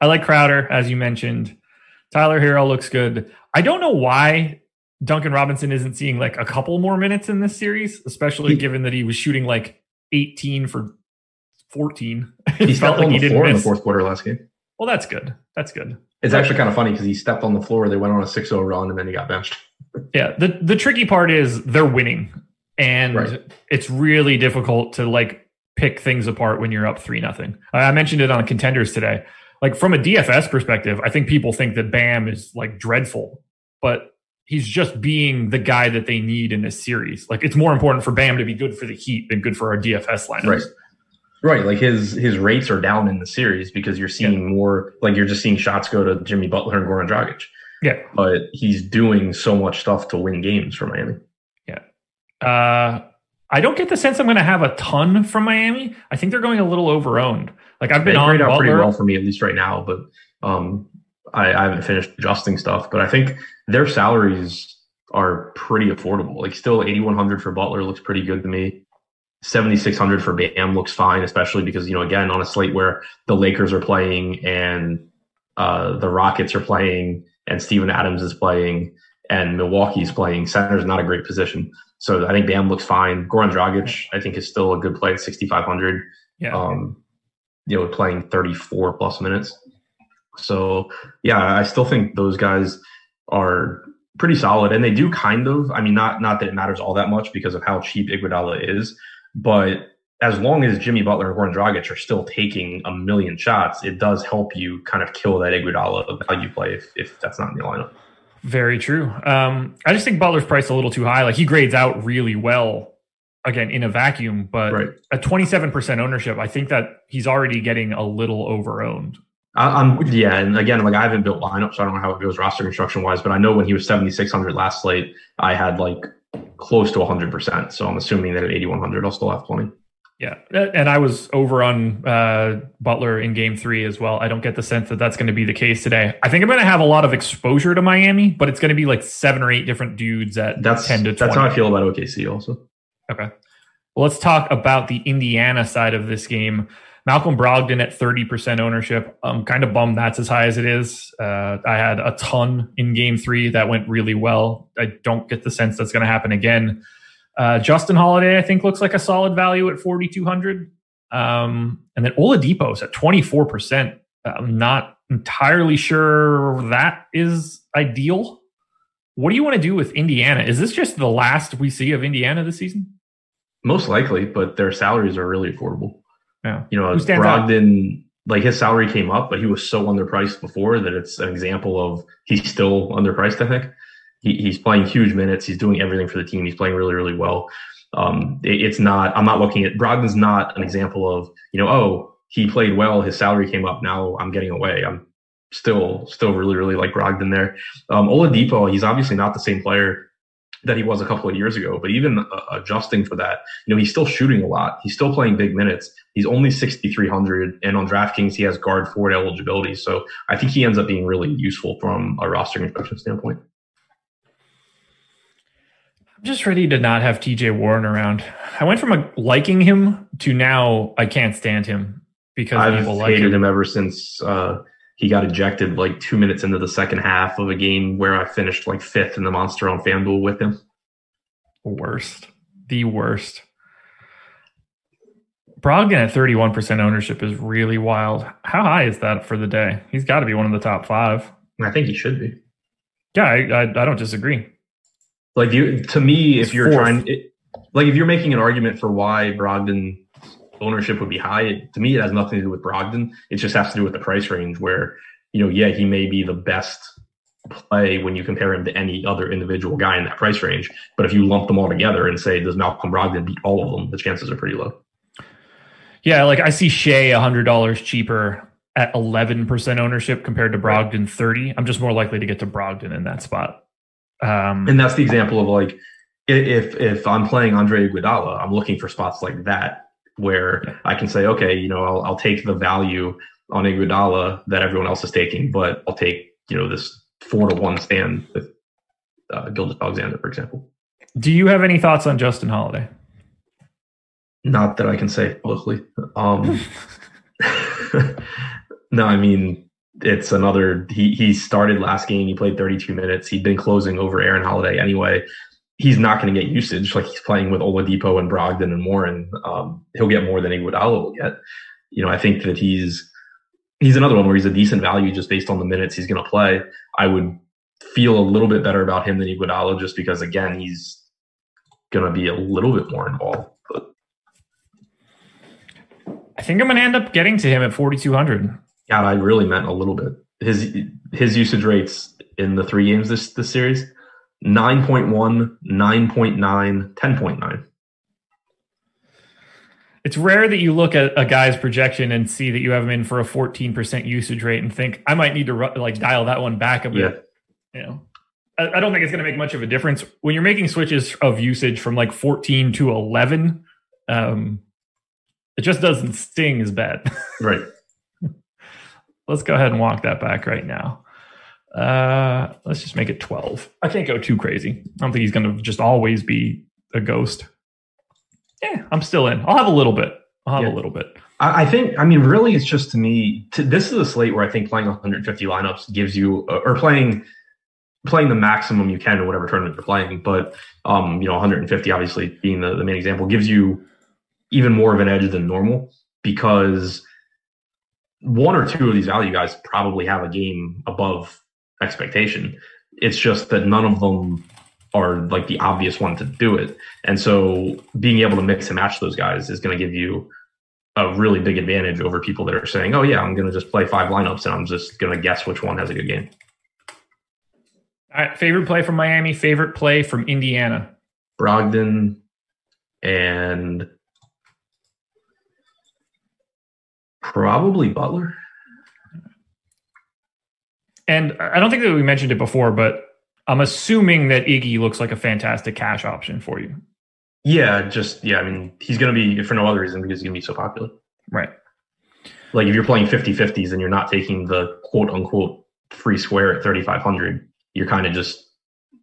I like Crowder, as you mentioned. Tyler Herro looks good. I don't know why Duncan Robinson isn't seeing like a couple more minutes in this series, especially given that he was shooting like 18 for 14. He felt like he didn't floor in the fourth quarter last game. Well, that's good. That's good. It's actually kind of funny because he stepped on the floor. They went on a 6 0 run and then he got benched. Yeah. The the tricky part is they're winning. And Right. it's really difficult to like pick things apart when you're up three nothing. I mentioned it on contenders today. Like from a DFS perspective, I think people think that Bam is like dreadful, but he's just being the guy that they need in this series. Like it's more important for Bam to be good for the Heat than good for our DFS lineups. Right. Right. Like his his rates are down in the series because you're seeing more, like you're just seeing shots go to Jimmy Butler and Goran Dragic. Yeah. But he's doing so much stuff to win games for Miami. Yeah, uh, I don't get the sense I'm going to have a ton from Miami. I think they're going a little overowned. Like I've been They on grade out pretty well for me, at least right now. But um, I, I haven't finished adjusting stuff. But I think their salaries are pretty affordable. Like still 8100 for Butler looks pretty good to me. 7600 for Bam looks fine, especially because you know again on a slate where the Lakers are playing and uh, the Rockets are playing and Steven Adams is playing and Milwaukee's playing. Center's not a great position. So I think Bam looks fine. Goran Dragic, I think, is still a good play at 6,500. Yeah. Um, you know, playing 34 plus minutes. So yeah, I still think those guys are pretty solid, and they do kind of. I mean, not not that it matters all that much because of how cheap Iguodala is, but as long as Jimmy Butler and Goran Dragic are still taking a million shots, it does help you kind of kill that Iguodala value play if, if that's not in your lineup. Very true. Um, I just think Butler's price a little too high. Like he grades out really well, again in a vacuum, but Right. at 27% ownership, I think that he's already getting a little over owned. I'm yeah, and again, like I haven't built lineup, so I don't know how it goes roster construction wise. But I know when he was 7600 last slate, I had like close to 100. percent So I'm assuming that at 8100, I'll still have plenty. Yeah, and I was over on uh, Butler in Game Three as well. I don't get the sense that that's going to be the case today. I think I'm going to have a lot of exposure to Miami, but it's going to be like seven or eight different dudes at That's 10 to 20. that's how I feel about OKC also. Okay. Well, let's talk about the Indiana side of this game. Malcolm Brogdon at 30% ownership. I'm kind of bummed that's as high as it is. Uh, I had a ton in game three that went really well. I don't get the sense that's going to happen again. Uh, Justin Holiday, I think, looks like a solid value at 4,200. Um, and then Oladipo is at 24%. I'm not entirely sure that is ideal. What do you want to do with Indiana? Is this just the last we see of Indiana this season? Most likely, but their salaries are really affordable. Yeah. You know, stands Brogdon, like his salary came up, but he was so underpriced before that it's an example of he's still underpriced, I think. He, he's playing huge minutes. He's doing everything for the team. He's playing really, really well. Um, it, it's not, I'm not looking at, Brogdon's not an example of, you know, oh, he played well. His salary came up. Now I'm getting away. I'm still, still really, really like Brogdon there. Um, Oladipo, he's obviously not the same player that he was a couple of years ago. But even uh, adjusting for that, you know, he's still shooting a lot. He's still playing big minutes. He's only 6,300. And on DraftKings, he has guard forward eligibility. So I think he ends up being really useful from a roster construction standpoint. I'm just ready to not have TJ Warren around. I went from a, liking him to now I can't stand him because I've people like hated him. him ever since uh, he got ejected like two minutes into the second half of a game where I finished like fifth in the monster on FanDuel with him. Worst. The worst. Brogdon at 31% ownership is really wild. How high is that for the day? He's got to be one of the top five. I think he should be. Yeah, I, I, I don't disagree. Like you, to me, if you're fourth. trying, it, like if you're making an argument for why Brogdon ownership would be high, it, to me, it has nothing to do with Brogdon. It just has to do with the price range where, you know, yeah, he may be the best play when you compare him to any other individual guy in that price range. But if you lump them all together and say, does Malcolm Brogdon beat all of them? The chances are pretty low. Yeah, like I see Shea $100 cheaper at 11% ownership compared to Brogdon 30. I'm just more likely to get to Brogdon in that spot. Um, And that's the example of like, if if I'm playing Andre Iguodala, I'm looking for spots like that where I can say, okay, you know, I'll, I'll take the value on Iguodala that everyone else is taking, but I'll take you know this four to one stand with uh, Gilgeous-Alexander, for example. do you have any thoughts on Justin Holiday? Not that I can say publicly. Um, no, I mean it's another. He he started last game. He played 32 minutes. He'd been closing over Aaron Holiday anyway. He's not going to get usage like he's playing with Oladipo and Brogdon and Warren. Um, he'll get more than Iguodala will get. You know, I think that he's he's another one where he's a decent value just based on the minutes he's going to play. I would feel a little bit better about him than Iguodala just because again he's going to be a little bit more involved. But I think I'm going to end up getting to him at 4,200. God, I really meant a little bit. His his usage rates in the three games this this series 9.1, 9.9, 10.9. It's rare that you look at a guy's projection and see that you have him in for a 14% usage rate and think I might need to like dial that one back a bit. You know, I, I don't think it's going to make much of a difference when you're making switches of usage from like 14 to 11. Um, it just doesn't sting as bad. Right. let's go ahead and walk that back right now. Uh, let's just make it 12. I can't go too crazy. I don't think he's going to just always be a ghost. Yeah, I'm still in. I'll have a little bit. I'll have Yeah. a little bit. I, I think, I mean, really, it's just to me, to, this is a slate where I think playing 150 lineups gives you, uh, or playing playing the maximum you can in whatever tournament you're playing. But, um, you know, 150 obviously being the, the main example gives you even more of an edge than normal because one or two of these value guys probably have a game above expectation. It's just that none of them are like the obvious one to do it. And so being able to mix and match those guys is going to give you a really big advantage over people that are saying, "Oh yeah, I'm going to just play five lineups and I'm just going to guess which one has a good game." All right, favorite play from Miami, favorite play from Indiana. Brogdon and probably Butler. And I don't think that we mentioned it before, but I'm assuming that Iggy looks like a fantastic cash option for you. Yeah, just yeah. I mean, he's going to be for no other reason because he's going to be so popular. Right. Like if you're playing 50-50s and you're not taking the quote unquote free square at 3500, you're kind of just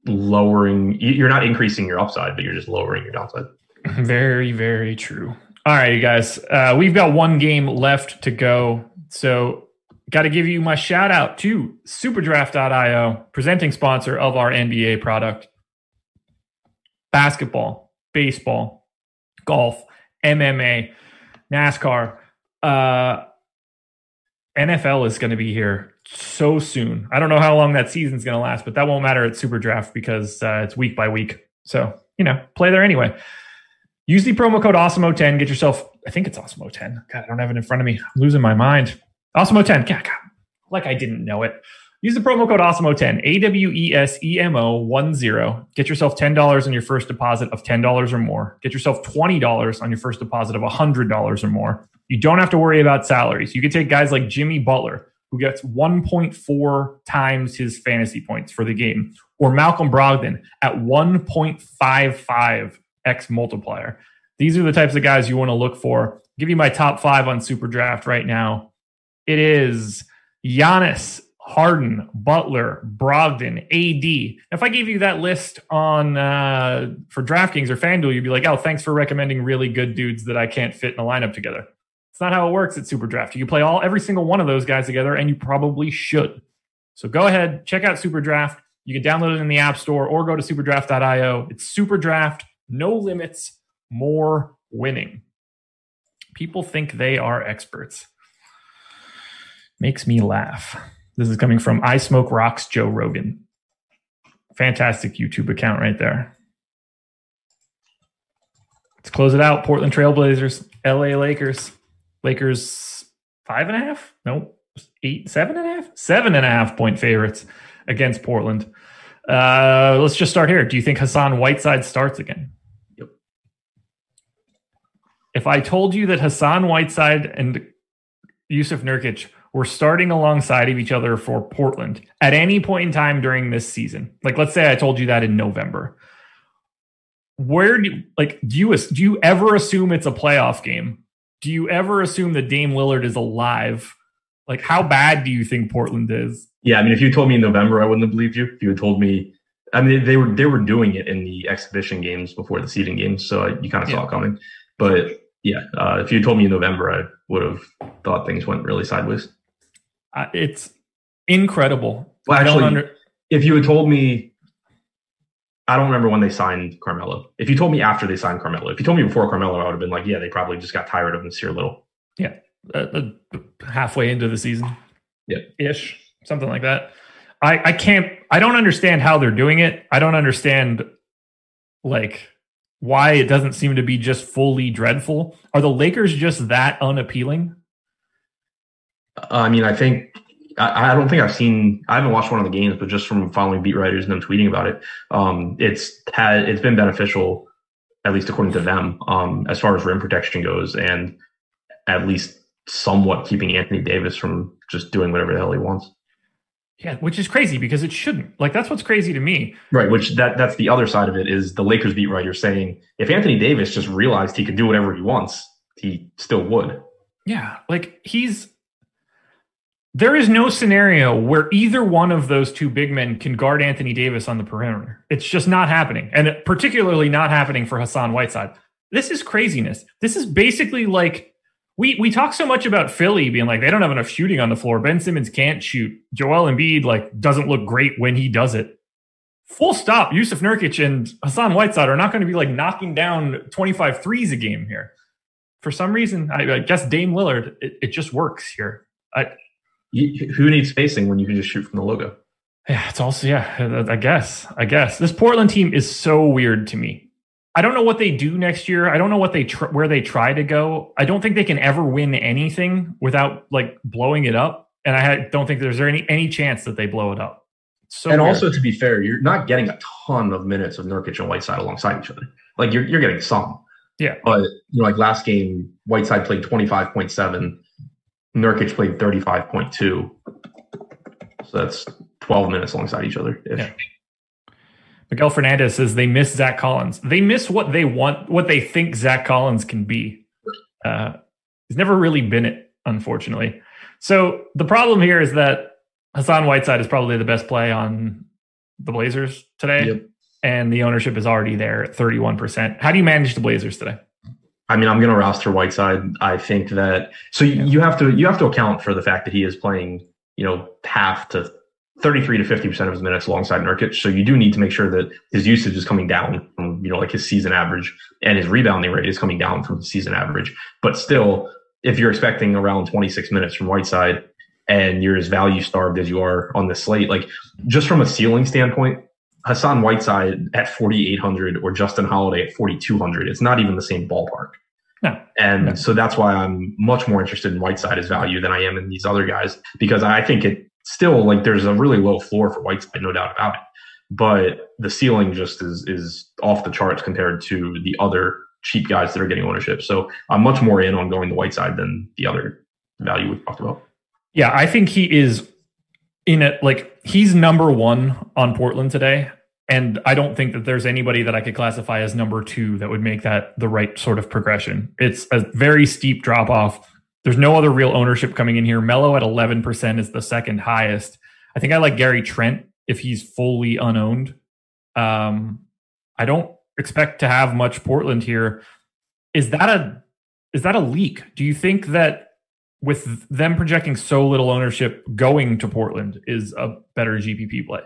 lowering. you- You're not increasing your upside, but you're just lowering your downside. Very, very true. All right, you guys. Uh, we've got one game left to go. So, got to give you my shout out to superdraft.io, presenting sponsor of our NBA product. Basketball, baseball, golf, MMA, NASCAR. Uh, NFL is going to be here so soon. I don't know how long that season's going to last, but that won't matter at Superdraft because uh, it's week by week. So, you know, play there anyway. Use the promo code AWESEMO10. Get yourself, I think it's AWESEMO10. God, I don't have it in front of me. I'm losing my mind. AWESEMO10. God, God, like I didn't know it. Use the promo code AWESEMO10, A W E S E M O 1 0. Get yourself $10 on your first deposit of $10 or more. Get yourself $20 on your first deposit of $100 or more. You don't have to worry about salaries. You could take guys like Jimmy Butler, who gets 1.4 times his fantasy points for the game, or Malcolm Brogdon at 1.55 X multiplier. These are the types of guys you want to look for. I'll give you my top five on Super Draft right now. It is Giannis, Harden, Butler, Brogdon, AD. If I gave you that list on uh, for DraftKings or FanDuel, you'd be like, "Oh, thanks for recommending really good dudes that I can't fit in a lineup together." It's not how it works at Super Draft. You play all every single one of those guys together, and you probably should. So go ahead, check out Super Draft. You can download it in the App Store or go to superdraft.io. It's Super Draft, no limits, more winning. People think they are experts. Makes me laugh. This is coming from I Smoke Rocks Joe Rogan. Fantastic YouTube account right there. Let's close it out. Portland Trailblazers, LA Lakers. Lakers five and a half? No, eight, seven and a half? Seven and a half point favorites against Portland. Uh, let's just start here. Do you think Hassan Whiteside starts again? Yep. If I told you that Hassan Whiteside and Jusuf Nurkic were starting alongside of each other for Portland at any point in time during this season, like let's say I told you that in November, where do you, like do you do you ever assume it's a playoff game do you ever assume that Dame Lillard is alive? Like, how bad do you think Portland is? Yeah, I mean, if you told me in November, I wouldn't have believed you. If you had told me, I mean, they were they were doing it in the exhibition games before the seeding games, so you kind of saw Yeah. it coming. But yeah, uh, if you had told me in November, I would have thought things went really sideways. It's incredible. Well, actually, under. if you had told me, I don't remember when they signed Carmelo. If you told me after they signed Carmelo, if you told me before Carmelo, I would have been like, yeah, they probably just got tired of Nassir Little. Yeah, uh, uh, halfway into the season. Yeah. ish, something like that. I I can't. I don't understand how they're doing it. I don't understand like why it doesn't seem to be just fully dreadful. Are the Lakers just that unappealing? I mean, I think I, I don't think I've seen. I haven't watched one of the games, but just from following beat writers and them tweeting about it, um, it's had it's been beneficial, at least according to them, um, as far as rim protection goes, and at least somewhat keeping Anthony Davis from just doing whatever the hell he wants. Yeah, which is crazy because it shouldn't. Like that's what's crazy to me. Right, which that that's the other side of it is the Lakers beat writer saying if Anthony Davis just realized he could do whatever he wants, he still would. Yeah, like he's there is no scenario where either one of those two big men can guard Anthony Davis on the perimeter. It's just not happening. And particularly not happening for Hassan Whiteside. This is craziness. This is basically like we we talk so much about Philly being like they don't have enough shooting on the floor. Ben Simmons can't shoot. Joel Embiid like doesn't look great when he does it. Full stop. Jusuf Nurkic and Hassan Whiteside are not going to be like knocking down 25 threes a game here. For some reason, I, I guess Dame Lillard, it, it just works here. I, You, who needs spacing when you can just shoot from the logo? yeah, it's also yeah. I guess. I guess this Portland team is so weird to me. I don't know what they do next year. I don't know what they tr- where they try to go. I don't think they can ever win anything without like blowing it up. And I don't think there's any any chance that they blow it up. So and weird. also, to be fair, you're not getting a ton of minutes of Nurkic and Whiteside alongside each other. Like you're you're getting some. Yeah. But you know, like last game, Whiteside played twenty five point seven, Nurkic played thirty five point two. So that's twelve minutes alongside each other. Yeah. Miguel Fernandez says they miss Zach Collins. They miss what they want, what they think Zach Collins can be. Uh, he's never really been it, unfortunately. So the problem here is that Hassan Whiteside is probably the best play on the Blazers today, Yep. and the ownership is already there at thirty-one percent. How do you manage the Blazers today? I mean, I'm going to roster Whiteside. I think that so you, you have to you have to account for the fact that he is playing, you know, half to 33 to 50 percent of his minutes alongside Nurkic. So you do need to make sure that his usage is coming down from you know like his season average, and his rebounding rate is coming down from the season average. But still, if you're expecting around 26 minutes from Whiteside, and you're as value starved as you are on the slate, like just from a ceiling standpoint, Hassan Whiteside at 4,800 or Justin Holiday at 4,200. It's not even the same ballpark. No. And No. so that's why I'm much more interested in Whiteside as value than I am in these other guys because I think it still like there's a really low floor for Whiteside, no doubt about it. But the ceiling just is is off the charts compared to the other cheap guys that are getting ownership. So I'm much more in on going the Whiteside than the other value we talked about. Yeah, I think he is in it. Like he's number one on Portland today, and I don't think that there's anybody that I could classify as number two that would make that the right sort of progression. It's a very steep drop off. There's no other real ownership coming in here. Melo at 11% is the second highest. I think I like Gary Trent if he's fully unowned. Um, I don't expect to have much Portland here. Is that a is that a leak? Do you think that with them projecting so little ownership going to Portland is a better GPP play?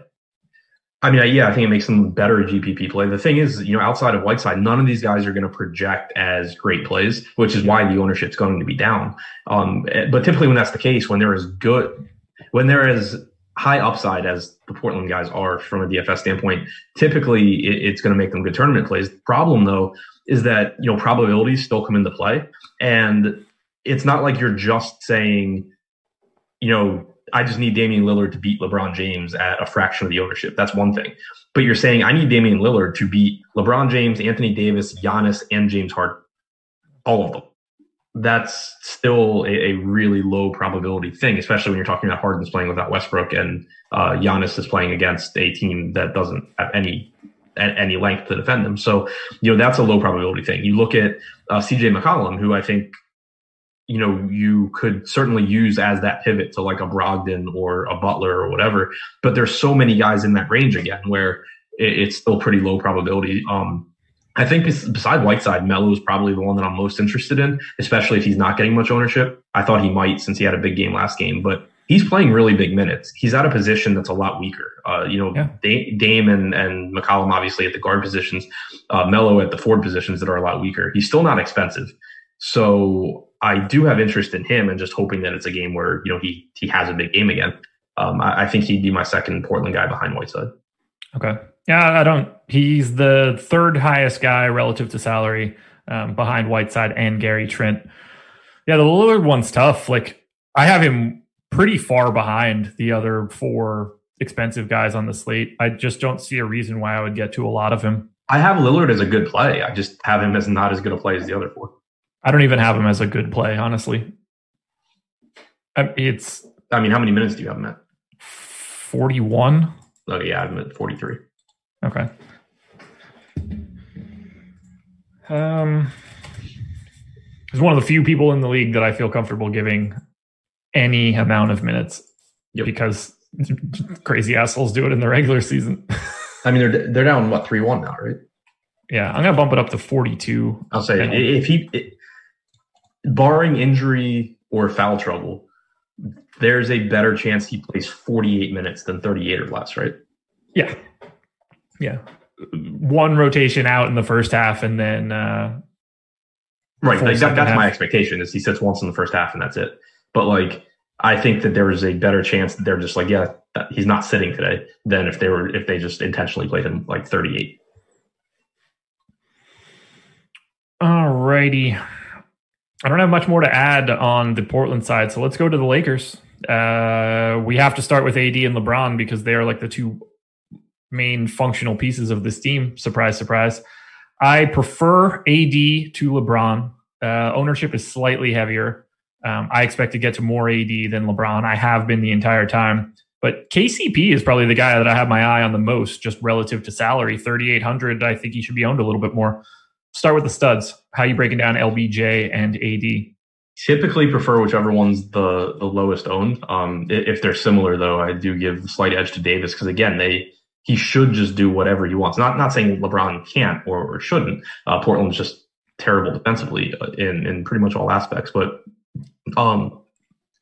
I mean, yeah, I think it makes them better GPP play. The thing is, you know, outside of Whiteside, none of these guys are going to project as great plays, which is why the ownership's going to be down. Um, but typically, when that's the case, when there is good, when there is high upside as the Portland guys are from a DFS standpoint, typically it, it's going to make them good tournament plays. The problem, though, is that you know probabilities still come into play, and it's not like you're just saying, you know, I just need Damian Lillard to beat LeBron James at a fraction of the ownership. That's one thing. But you're saying I need Damian Lillard to beat LeBron James, Anthony Davis, Giannis, and James Harden. All of them. That's still a, a really low probability thing, especially when you're talking about Harden's playing without Westbrook and uh, Giannis is playing against a team that doesn't have any a- any length to defend them. So, you know, that's a low probability thing. You look at uh, CJ McCollum, who I think you know, you could certainly use as that pivot to like a Brogdon or a Butler or whatever. But there's so many guys in that range again where it, it's still pretty low probability. Um, I think bes- beside Whiteside, Melo is probably the one that I'm most interested in, especially if he's not getting much ownership. I thought he might since he had a big game last game, but he's playing really big minutes. He's at a position that's a lot weaker. Uh, you know, Yeah. Dame and, and McCollum obviously at the guard positions, uh, Melo at the forward positions that are a lot weaker. He's still not expensive. So I do have interest in him and just hoping that it's a game where, you know, he, he has a big game again. Um, I, I think he'd be my second Portland guy behind Whiteside. Okay. Yeah, I don't. He's the third highest guy relative to salary um, behind Whiteside and Gary Trent. Yeah, the Lillard one's tough. Like I have him pretty far behind the other four expensive guys on the slate. I just don't see a reason why I would get to a lot of him. I have Lillard as a good play. I just have him as not as good a play as the other four. I don't even have him as a good play, honestly. Um, It's I mean, how many minutes do you have him at? 41. Oh, yeah, I'm at 43. Okay. Um, he's one of the few people in the league that I feel comfortable giving any amount of minutes Yep. because crazy assholes do it in the regular season. I mean, they're they're down what three one now, right? yeah, I'm gonna bump it up to 42. I'll say if he, barring injury or foul trouble, there's a better chance he plays 48 minutes than 38 or less, right? Yeah, yeah. One rotation out in the first half, and then uh, Right. Like that, that's my expectation is he sits once in the first half and that's it. But like, I think that there is a better chance that they're just like, yeah, that, he's not sitting today than if they were if they just intentionally played him like 38. Alrighty. I don't have much more to add on the Portland side, so let's go to the Lakers. Uh, we have to start with AD and LeBron because they are like the two main functional pieces of this team. Surprise, surprise. I prefer AD to LeBron. Uh, ownership is slightly heavier. Um, I expect to get to more AD than LeBron. I have been the entire time. But KCP is probably the guy that I have my eye on the most, just relative to salary. 3,800. I think he should be owned a little bit more start with the studs. How you breaking down LBJ and AD? Typically prefer whichever one's the the lowest owned. Um, if they're similar though, I do give the slight edge to Davis because again, they he should just do whatever he wants. Not not saying LeBron can't or, or shouldn't. Uh, Portland's just terrible defensively uh, in in pretty much all aspects. But um,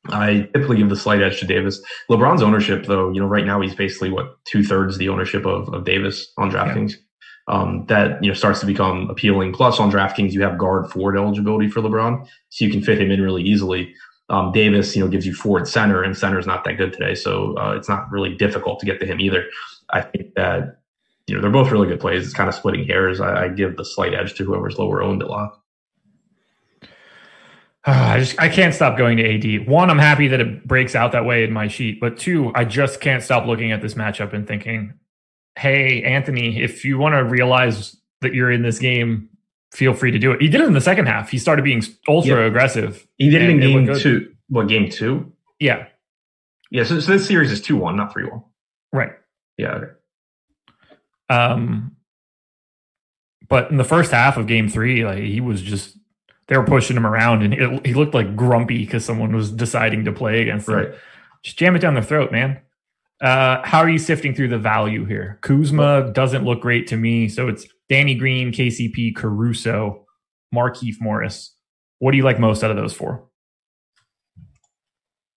I typically give the slight edge to Davis. LeBron's ownership, though, you know, right now he's basically what two thirds the ownership of, of Davis on DraftKings. Yeah. Um, that you know starts to become appealing. Plus, on DraftKings, you have guard forward eligibility for LeBron, so you can fit him in really easily. Um, Davis, you know, gives you forward center, and center is not that good today, so uh, it's not really difficult to get to him either. I think that you know they're both really good plays. It's kind of splitting hairs. I, I give the slight edge to whoever's lower owned at lot. I just I can't stop going to AD. One, I'm happy that it breaks out that way in my sheet, but two, I just can't stop looking at this matchup and thinking, "Hey, Anthony, if you want to realize that you're in this game, feel free to do it." He did it in the second half. He started being ultra yeah. aggressive. He did it in game it two. What game two? Yeah, yeah. So, so this series is two one, not three one. Right. Yeah. Okay. Um, but in the first half of game three, like he was just they were pushing him around, and it, he looked like grumpy because someone was deciding to play against him. Right. Just jam it down their throat, man. Uh, how are you sifting through the value here? Kuzma doesn't look great to me, so it's Danny Green, KCP, Caruso, Markieff Morris. What do you like most out of those four?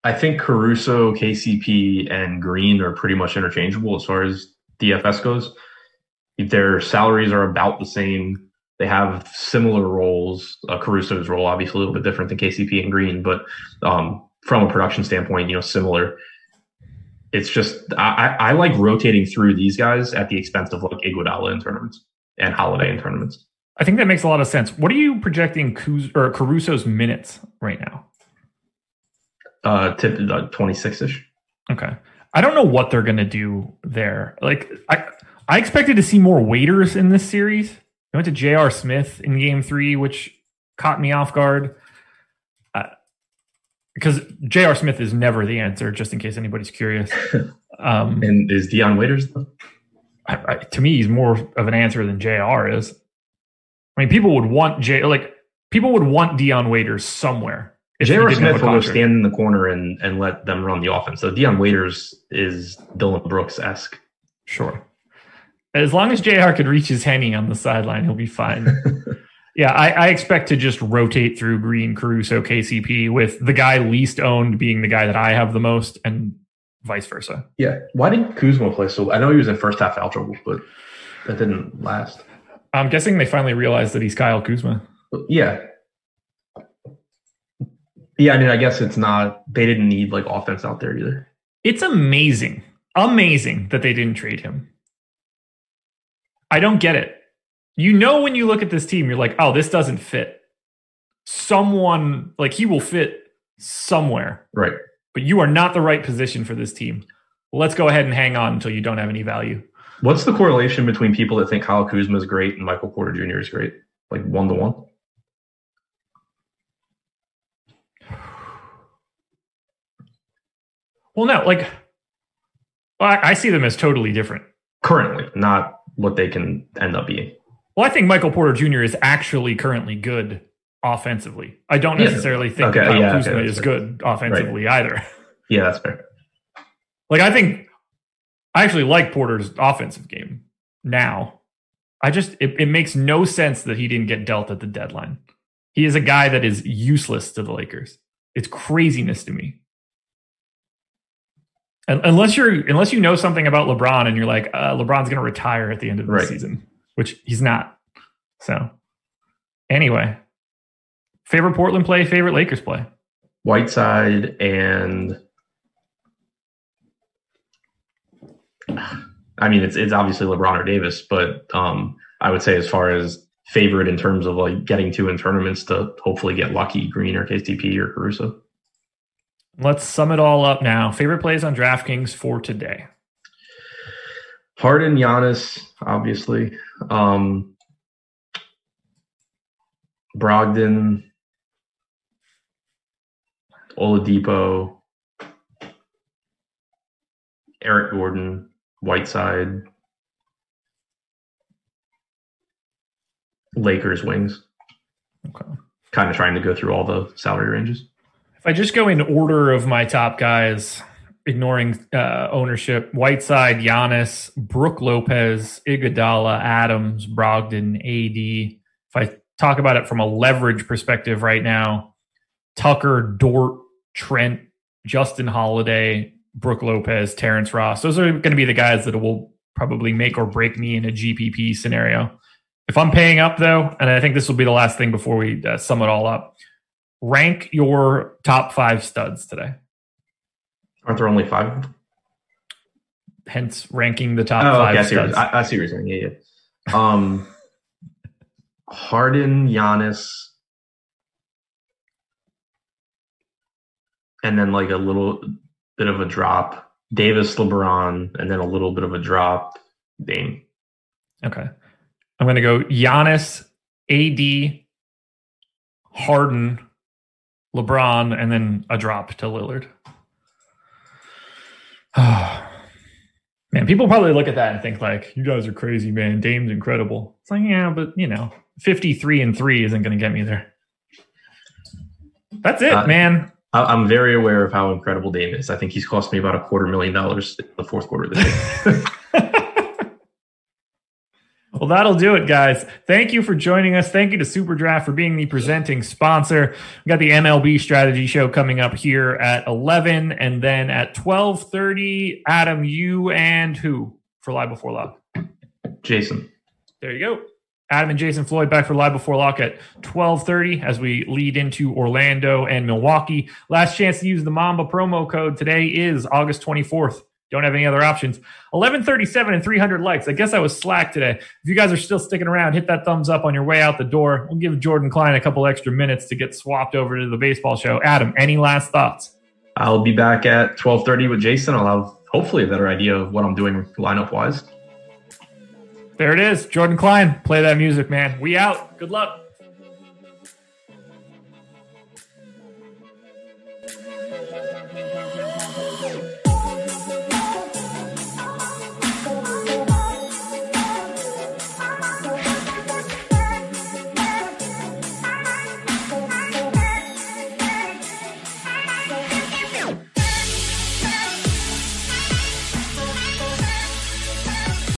I think Caruso, KCP, and Green are pretty much interchangeable as far as DFS goes. Their salaries are about the same. They have similar roles. Uh, Caruso's role, obviously, a little bit different than KCP and Green, but um, from a production standpoint, you know, similar. It's just I, I like rotating through these guys at the expense of like Iguodala in tournaments and Holiday in tournaments. I think that makes a lot of sense. What are you projecting Kuz, or Caruso's minutes right now? Uh, tip uh, twenty six ish. Okay, I don't know what they're gonna do there. Like I, I expected to see more Waiters in this series. I went to J.R. Smith in game three, which caught me off guard. Because J.R. Smith is never the answer, just in case anybody's curious. Um, and is Dion Waiters? I, I, to me, he's more of an answer than J.R. is. I mean, people would want J like people would want Dion Waiters somewhere. J.R. Smith will stand in the corner and and let them run the offense. So Dion Waiters is Dillon Brooks esque. Sure. As long as JR could reach his henny on the sideline, he'll be fine. yeah, I, I, expect to just rotate through Green, Caruso, KCP with the guy least owned being the guy that I have the most and vice versa. Yeah. Why didn't Kuzma play so? I know he was in first half foul trouble, but that didn't last. I'm guessing they finally realized that he's Kyle Kuzma. Yeah. Yeah, I mean, I guess it's not, they didn't need like offense out there either. It's amazing, amazing that they didn't trade him. I don't get it. You know, when you look at this team, you're like, oh, this doesn't fit. Someone, like, he will fit somewhere. Right. But you are not the right position for this team. let's go ahead and hang on until you don't have any value. What's the correlation between people that think Kyle Kuzma is great and Michael Porter Jr. is great? Like one to one? Well, no, like, well, I, I see them as totally different. Currently, not what they can end up being. Well, I think Michael Porter Jr. is actually currently good offensively. I don't necessarily yeah. think okay, Kyle yeah, Kuzma okay, is fair. good offensively right. either. Yeah, that's fair. Like I think I actually like Porter's offensive game now. I just it, it makes no sense that he didn't get dealt at the deadline. He is a guy that is useless to the Lakers. It's craziness to me unless you're unless you know something about LeBron and you're like uh, LeBron's going to retire at the end of the right. season, which he's not. So anyway, favorite Portland play, favorite Lakers play. Whiteside and I mean it's it's obviously LeBron or Davis, but um, I would say as far as favorite in terms of like getting to in tournaments to hopefully get lucky, Green or KCP or Caruso. Let's sum it all up now. Favorite plays on DraftKings for today. Harden, Giannis, obviously. Um, Brogdon, Oladipo, Eric Gordon, Whiteside, Lakers wings. Okay. Kind of trying to go through all the salary ranges. If I just go in order of my top guys, ignoring uh, ownership, Whiteside, Giannis, Brook Lopez, Iguodala, Adams, Brogdon, AD. If I talk about it from a leverage perspective right now, Tucker, Dort, Trent, Justin Holiday, Brook Lopez, Terrence Ross, those are going to be the guys that will probably make or break me in a GPP scenario. If I'm paying up though, and I think this will be the last thing before we uh, sum it all up, rank your top five studs today. Aren't there only five? Hence, ranking the top Oh, five okay, I see, studs. I, I see what you're saying. Yeah, yeah. Um, Harden, Giannis, and then like a little bit of a drop. Davis, LeBron, and then a little bit of a drop. Dame. Okay. I'm going to go Giannis, AD, Harden, LeBron, and then a drop to Lillard. man, people probably look at that and think like, "You guys are crazy, man. Dame's incredible." It's like, yeah, but you know, 53 and three isn't going to get me there. That's it, Uh, man. I'm very aware of how incredible Dame is. I think he's cost me about a quarter million dollars in the fourth quarter of this year. Well, that'll do it, guys. Thank you for joining us. Thank you to Super Draft for being the presenting sponsor. We got the MLB strategy show coming up here at 11 and then at 12:30 Adam you and who for live before lock. Jason. There you go. Adam and Jason Floyd back for live before lock at 12:30 as we lead into Orlando and Milwaukee. Last chance to use the Mamba promo code today is August 24th. Don't have any other options. 1137 and 300 likes. I guess I was slack today. If you guys are still sticking around, hit that thumbs up on your way out the door. We'll give Jordan Klein a couple extra minutes to get swapped over to the baseball show. Adam, any last thoughts? I'll be back at 12:30 with Jason. I'll have hopefully a better idea of what I'm doing lineup wise. There it is. Jordan Klein, play that music, man. We out. Good luck.